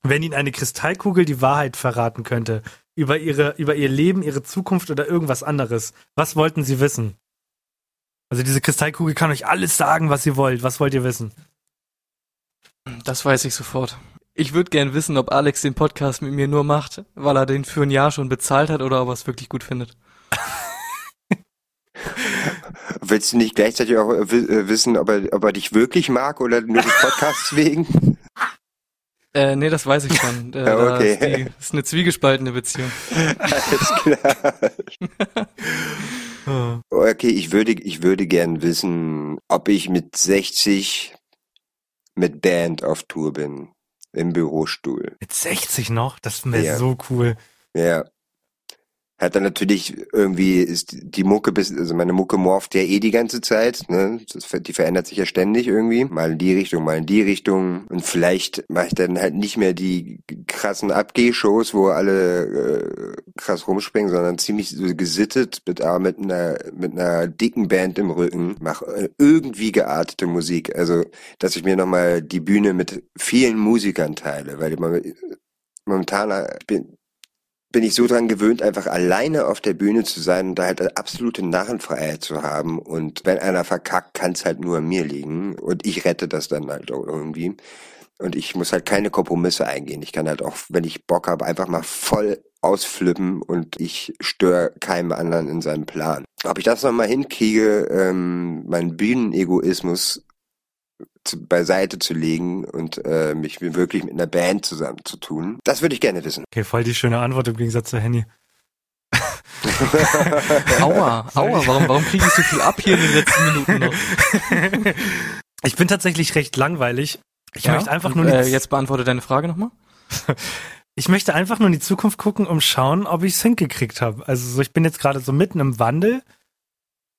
Wenn Ihnen eine Kristallkugel die Wahrheit verraten könnte über ihre, über ihr Leben, ihre Zukunft oder irgendwas anderes, was wollten Sie wissen? Also diese Kristallkugel kann euch alles sagen, was ihr wollt. Was wollt ihr wissen? Das weiß ich sofort. Ich würde gern wissen, ob Alex den Podcast mit mir nur macht, weil er den für ein Jahr schon bezahlt hat oder ob er es wirklich gut findet. Willst du nicht gleichzeitig auch äh, äh, wissen, ob er, ob er dich wirklich mag oder nur des Podcasts wegen? Äh, nee, das weiß ich schon. Äh, Ja, da okay. ist, die, ist eine zwiegespaltene Beziehung. Alles klar. Okay, ich würde, ich würde gern wissen, ob ich mit 60 mit Band auf Tour bin. Im Bürostuhl. Mit 60 noch? Das wäre Ja. so cool. Ja. Hat dann natürlich irgendwie ist die Mucke bis, also meine Mucke morpht ja eh die ganze Zeit, ne? Das, die verändert sich ja ständig irgendwie. Mal in die Richtung, mal in die Richtung. Und vielleicht mache ich dann halt nicht mehr die krassen Abgeh-Shows, wo alle äh, krass rumspringen, sondern ziemlich so gesittet, mit, aber mit einer, mit einer dicken Band im Rücken. Mach äh, irgendwie geartete Musik. Also, dass ich mir nochmal die Bühne mit vielen Musikern teile, weil immer momentan äh, bin, bin ich so dran gewöhnt, einfach alleine auf der Bühne zu sein und da halt eine absolute Narrenfreiheit zu haben. Und wenn einer verkackt, kann es halt nur an mir liegen. Und ich rette das dann halt irgendwie. Und ich muss halt keine Kompromisse eingehen. Ich kann halt auch, wenn ich Bock habe, einfach mal voll ausflippen und ich störe keinem anderen in seinem Plan. Ob ich das nochmal hinkriege, ähm, meinen Bühnenegoismus zu, beiseite zu legen und äh, mich wirklich mit einer Band zusammenzutun, das würde ich gerne wissen. Okay, voll die schöne Antwort im Gegensatz zu Henny. Aua, aua, warum, warum kriege ich so viel ab hier in den letzten Minuten noch? Ich bin tatsächlich recht langweilig. Ich Ja? möchte einfach nur äh, jetzt beantworte deine Frage nochmal. ich möchte einfach nur in die Zukunft gucken, um schauen, ob ich es hingekriegt habe. Also so, ich bin jetzt gerade so mitten im Wandel,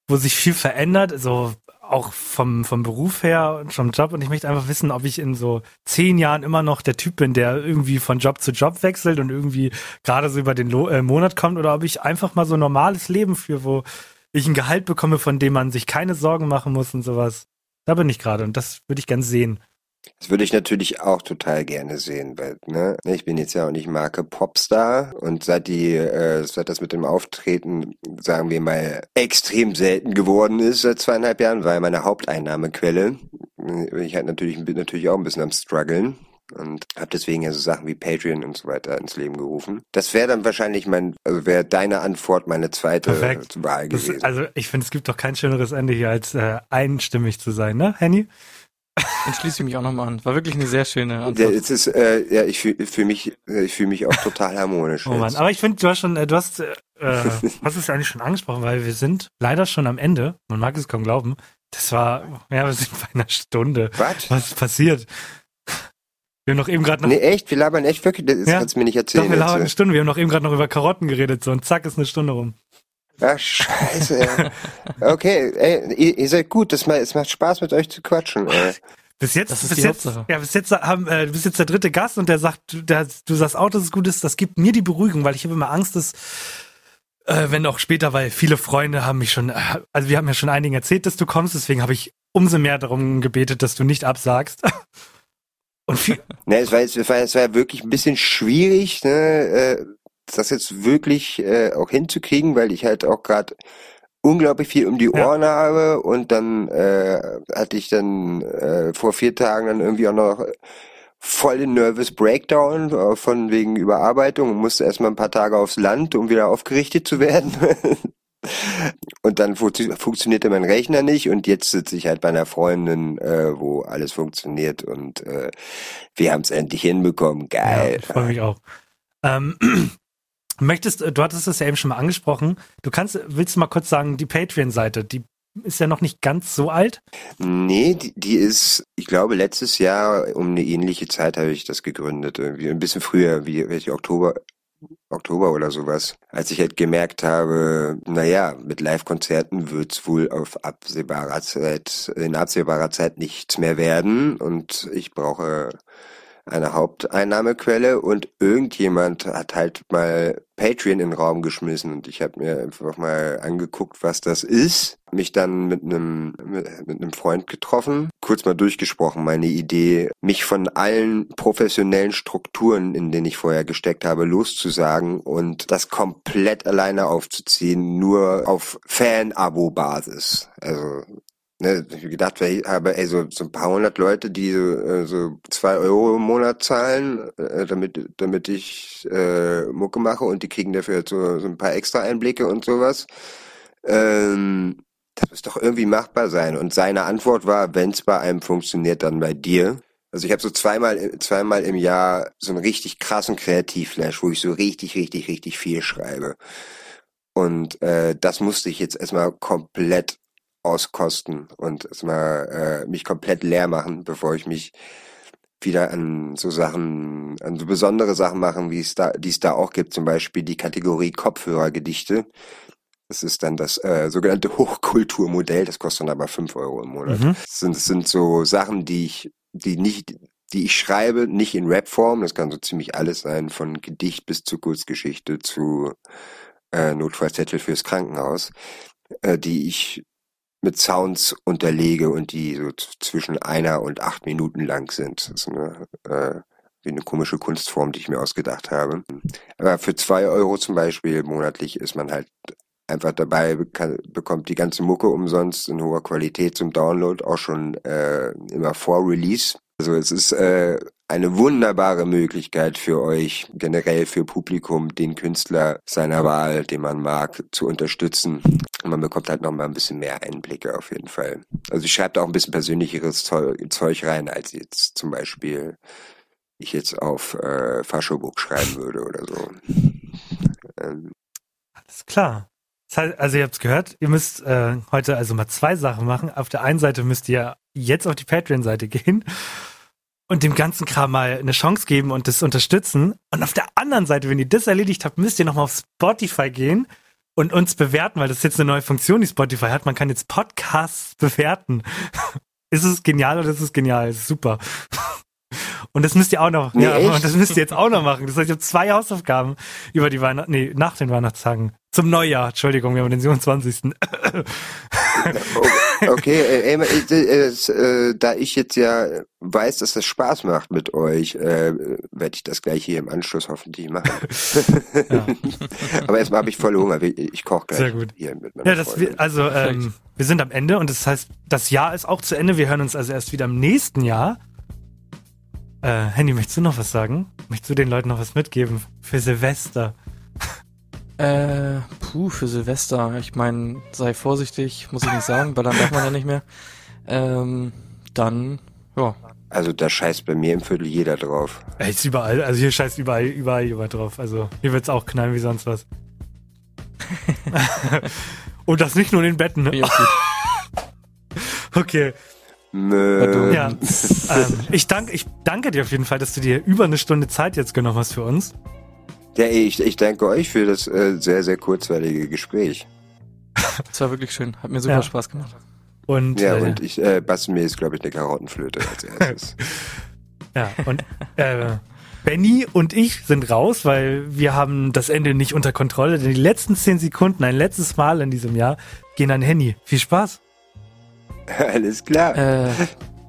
wo sich viel verändert, so auch vom, vom Beruf her und vom Job. Und ich möchte einfach wissen, ob ich in so zehn Jahren immer noch der Typ bin, der irgendwie von Job zu Job wechselt und irgendwie gerade so über den Lo äh, Monat kommt oder ob ich einfach mal so ein normales Leben führe, wo ich ein Gehalt bekomme, von dem man sich keine Sorgen machen muss und sowas. Da bin ich gerade und das würde ich gern sehen. Das würde ich natürlich auch total gerne sehen, weil ne, ich bin jetzt ja auch nicht Marke Popstar und seit die, äh, seit das mit dem Auftreten, sagen wir mal, extrem selten geworden ist seit zweieinhalb Jahren, weil meine Haupteinnahmequelle. Ich halt natürlich bin natürlich auch ein bisschen am struggeln und habe deswegen ja so Sachen wie Patreon und so weiter ins Leben gerufen. Das wäre dann wahrscheinlich mein, also wäre deine Antwort meine zweite Perfekt. Wahl gewesen. Das, also ich finde, es gibt doch kein schöneres Ende hier, als äh, einstimmig zu sein, ne, Henny? Dann schließe ich mich auch nochmal an. War wirklich eine sehr schöne Antwort. Ja, es ist, äh, ja, ich fühle fühl mich, äh, ich fühle mich auch total harmonisch. Oh Mann, aber ich finde, du hast schon, äh, du hast, äh, hast es ja eigentlich schon angesprochen, weil wir sind leider schon am Ende. Man mag es kaum glauben. Das war, ja, wir sind bei einer Stunde. Was? Was ist passiert? Wir haben noch eben gerade noch, Nee, echt? Wir labern echt wirklich? Das Ja. kannst du mir nicht doch, erzählen. wir labern eine jetzt. Stunde. Wir haben noch eben gerade noch über Karotten geredet, so und zack ist eine Stunde rum. Ach, scheiße. ey. Okay, ey, ihr, ihr seid gut. Das macht, es macht Spaß, mit euch zu quatschen. Ey. Bis jetzt, Das ist bis die jetzt, Hauptsache. ja, bis jetzt haben, äh, du bist jetzt der dritte Gast und der sagt, der, du sagst auch, dass es gut ist. Das gibt mir die Beruhigung, weil ich habe immer Angst, dass, äh, wenn auch später, weil viele Freunde haben mich schon, äh, also wir haben ja schon einigen erzählt, dass du kommst, deswegen habe ich umso mehr darum gebetet, dass du nicht absagst. Und viel, Ne, es war, jetzt, es war, es war wirklich ein bisschen schwierig, ne, äh, das jetzt wirklich äh, auch hinzukriegen, weil ich halt auch gerade unglaublich viel um die Ja. Ohren habe und dann äh, hatte ich dann äh, vor vier Tagen dann irgendwie auch noch voll den Nervous Breakdown äh, von wegen Überarbeitung und musste erstmal ein paar Tage aufs Land, um wieder aufgerichtet zu werden. Und dann funktio- funktionierte mein Rechner nicht und jetzt sitze ich halt bei einer Freundin, äh, wo alles funktioniert und äh, wir haben es endlich hinbekommen. ja, Geil. ich freue mich auch. Ähm, möchtest, du hattest es ja eben schon mal angesprochen. Du kannst, willst du mal kurz sagen, die Patreon-Seite, die ist ja noch nicht ganz so alt. Nee, die, die ist, ich glaube, letztes Jahr um eine ähnliche Zeit habe ich das gegründet. Irgendwie ein bisschen früher, wie welche Oktober, Oktober oder sowas. Als ich halt gemerkt habe, naja, mit Live-Konzerten wird's wohl auf absehbarer Zeit, in absehbarer Zeit nichts mehr werden und ich brauche eine Haupteinnahmequelle und irgendjemand hat halt mal Patreon in den Raum geschmissen und ich habe mir einfach mal angeguckt, was das ist. Mich dann mit einem mit, mit einem Freund getroffen, kurz mal durchgesprochen, meine Idee, mich von allen professionellen Strukturen, in denen ich vorher gesteckt habe, loszusagen und das komplett alleine aufzuziehen, nur auf Fan-Abo-Basis. Also Ne, ich hab gedacht, ich habe ey, so, so ein paar hundert Leute, die so, äh, so zwei Euro im Monat zahlen, äh, damit, damit ich äh, Mucke mache und die kriegen dafür so, so ein paar extra Einblicke und sowas. Ähm, das muss doch irgendwie machbar sein. Und seine Antwort war, wenn es bei einem funktioniert, dann bei dir. Also ich habe so zweimal, zweimal im Jahr so einen richtig krassen Kreativflash, wo ich so richtig, richtig, richtig viel schreibe. Und äh, das musste ich jetzt erstmal komplett auskosten und erstmal äh, mich komplett leer machen, bevor ich mich wieder an so Sachen, an so besondere Sachen machen, wie es da, die es da auch gibt, zum Beispiel die Kategorie Kopfhörergedichte. Das ist dann das äh, sogenannte Hochkulturmodell, das kostet dann aber fünf Euro im Monat. Mhm. Das sind, das sind so Sachen, die ich, die nicht, die ich schreibe, nicht in Rapform, das kann so ziemlich alles sein, von Gedicht bis zu Kurzgeschichte zu äh, Notfallzettel fürs Krankenhaus, äh, die ich mit Sounds unterlege und die so zwischen einer und acht Minuten lang sind. Das ist eine, äh, eine komische Kunstform, die ich mir ausgedacht habe. Aber für zwei Euro zum Beispiel monatlich ist man halt einfach dabei, kann, bekommt die ganze Mucke umsonst in hoher Qualität zum Download, auch schon äh, immer vor Release. Also es ist äh, eine wunderbare Möglichkeit für euch, generell für Publikum, den Künstler seiner Wahl, den man mag, zu unterstützen. Und man bekommt halt noch mal ein bisschen mehr Einblicke auf jeden Fall. Also ich schreibe da auch ein bisschen persönlicheres Zeug, rein, als jetzt zum Beispiel ich jetzt auf äh, Faschobook schreiben würde oder so. Ähm, Alles klar. Also ihr habt's gehört, ihr müsst äh, heute also mal zwei Sachen machen. Auf der einen Seite müsst ihr jetzt auf die Patreon-Seite gehen und dem ganzen Kram mal eine Chance geben und das unterstützen. Und auf der anderen Seite, wenn ihr das erledigt habt, müsst ihr nochmal auf Spotify gehen und uns bewerten, weil das ist jetzt eine neue Funktion, die Spotify hat. Man kann jetzt Podcasts bewerten. ist es genial oder ist es genial? Ist super. Und das müsst ihr auch noch, Nee, ja, echt? und das müsst ihr jetzt auch noch machen. Das heißt, ich habe zwei Hausaufgaben über die Weihnachten, nee, nach den Weihnachtstagen. Zum Neujahr, Entschuldigung, wir haben den 27. Okay, äh, ey, äh, äh, äh, da ich jetzt ja weiß, dass das Spaß macht mit euch, äh, werde ich das gleich hier im Anschluss hoffentlich machen. Aber erstmal habe ich voll Hunger. Ich, ich koche gleich Sehr gut. hier mit meiner Ja, das, wir, also ähm, wir sind am Ende und das heißt, das Jahr ist auch zu Ende. Wir hören uns also erst wieder im nächsten Jahr. Äh, Henny, möchtest du noch was sagen? Möchtest du den Leuten noch was mitgeben für Silvester? Äh, puh, für Silvester. Ich meine, sei vorsichtig, muss ich nicht sagen, weil dann darf man ja nicht mehr. Ähm, dann, ja. Also da scheißt bei mir im Viertel jeder drauf. Ey, ist überall, also hier scheißt überall, überall jemand drauf. Also hier wird's auch knallen wie sonst was. und das nicht nur in den Betten, ne? Äh, Okay. Mö. Ja. ähm, ich, dank, ich danke dir auf jeden Fall, dass du dir über eine Stunde Zeit jetzt genommen hast für uns. Ja, ich, ich danke euch für das äh, sehr, sehr kurzweilige Gespräch. Das war wirklich schön. Hat mir super Ja. Spaß gemacht. Und, Ja, äh, und ich äh, bastel mir jetzt, glaube ich, eine Karottenflöte als erstes. Ja, und äh, Benny und ich sind raus, weil wir haben das Ende nicht unter Kontrolle. Denn die letzten zehn Sekunden, ein letztes Mal in diesem Jahr, gehen an Henny. Viel Spaß. Alles klar. Äh,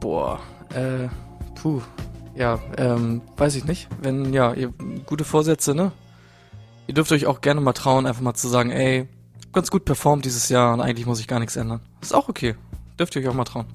boah, äh, puh. Ja, ähm, weiß ich nicht. Wenn, ja, ihr gute Vorsätze, ne? Ihr dürft euch auch gerne mal trauen, einfach mal zu sagen, ey, ganz gut performt dieses Jahr und eigentlich muss ich gar nichts ändern. Ist auch okay. Dürft ihr euch auch mal trauen.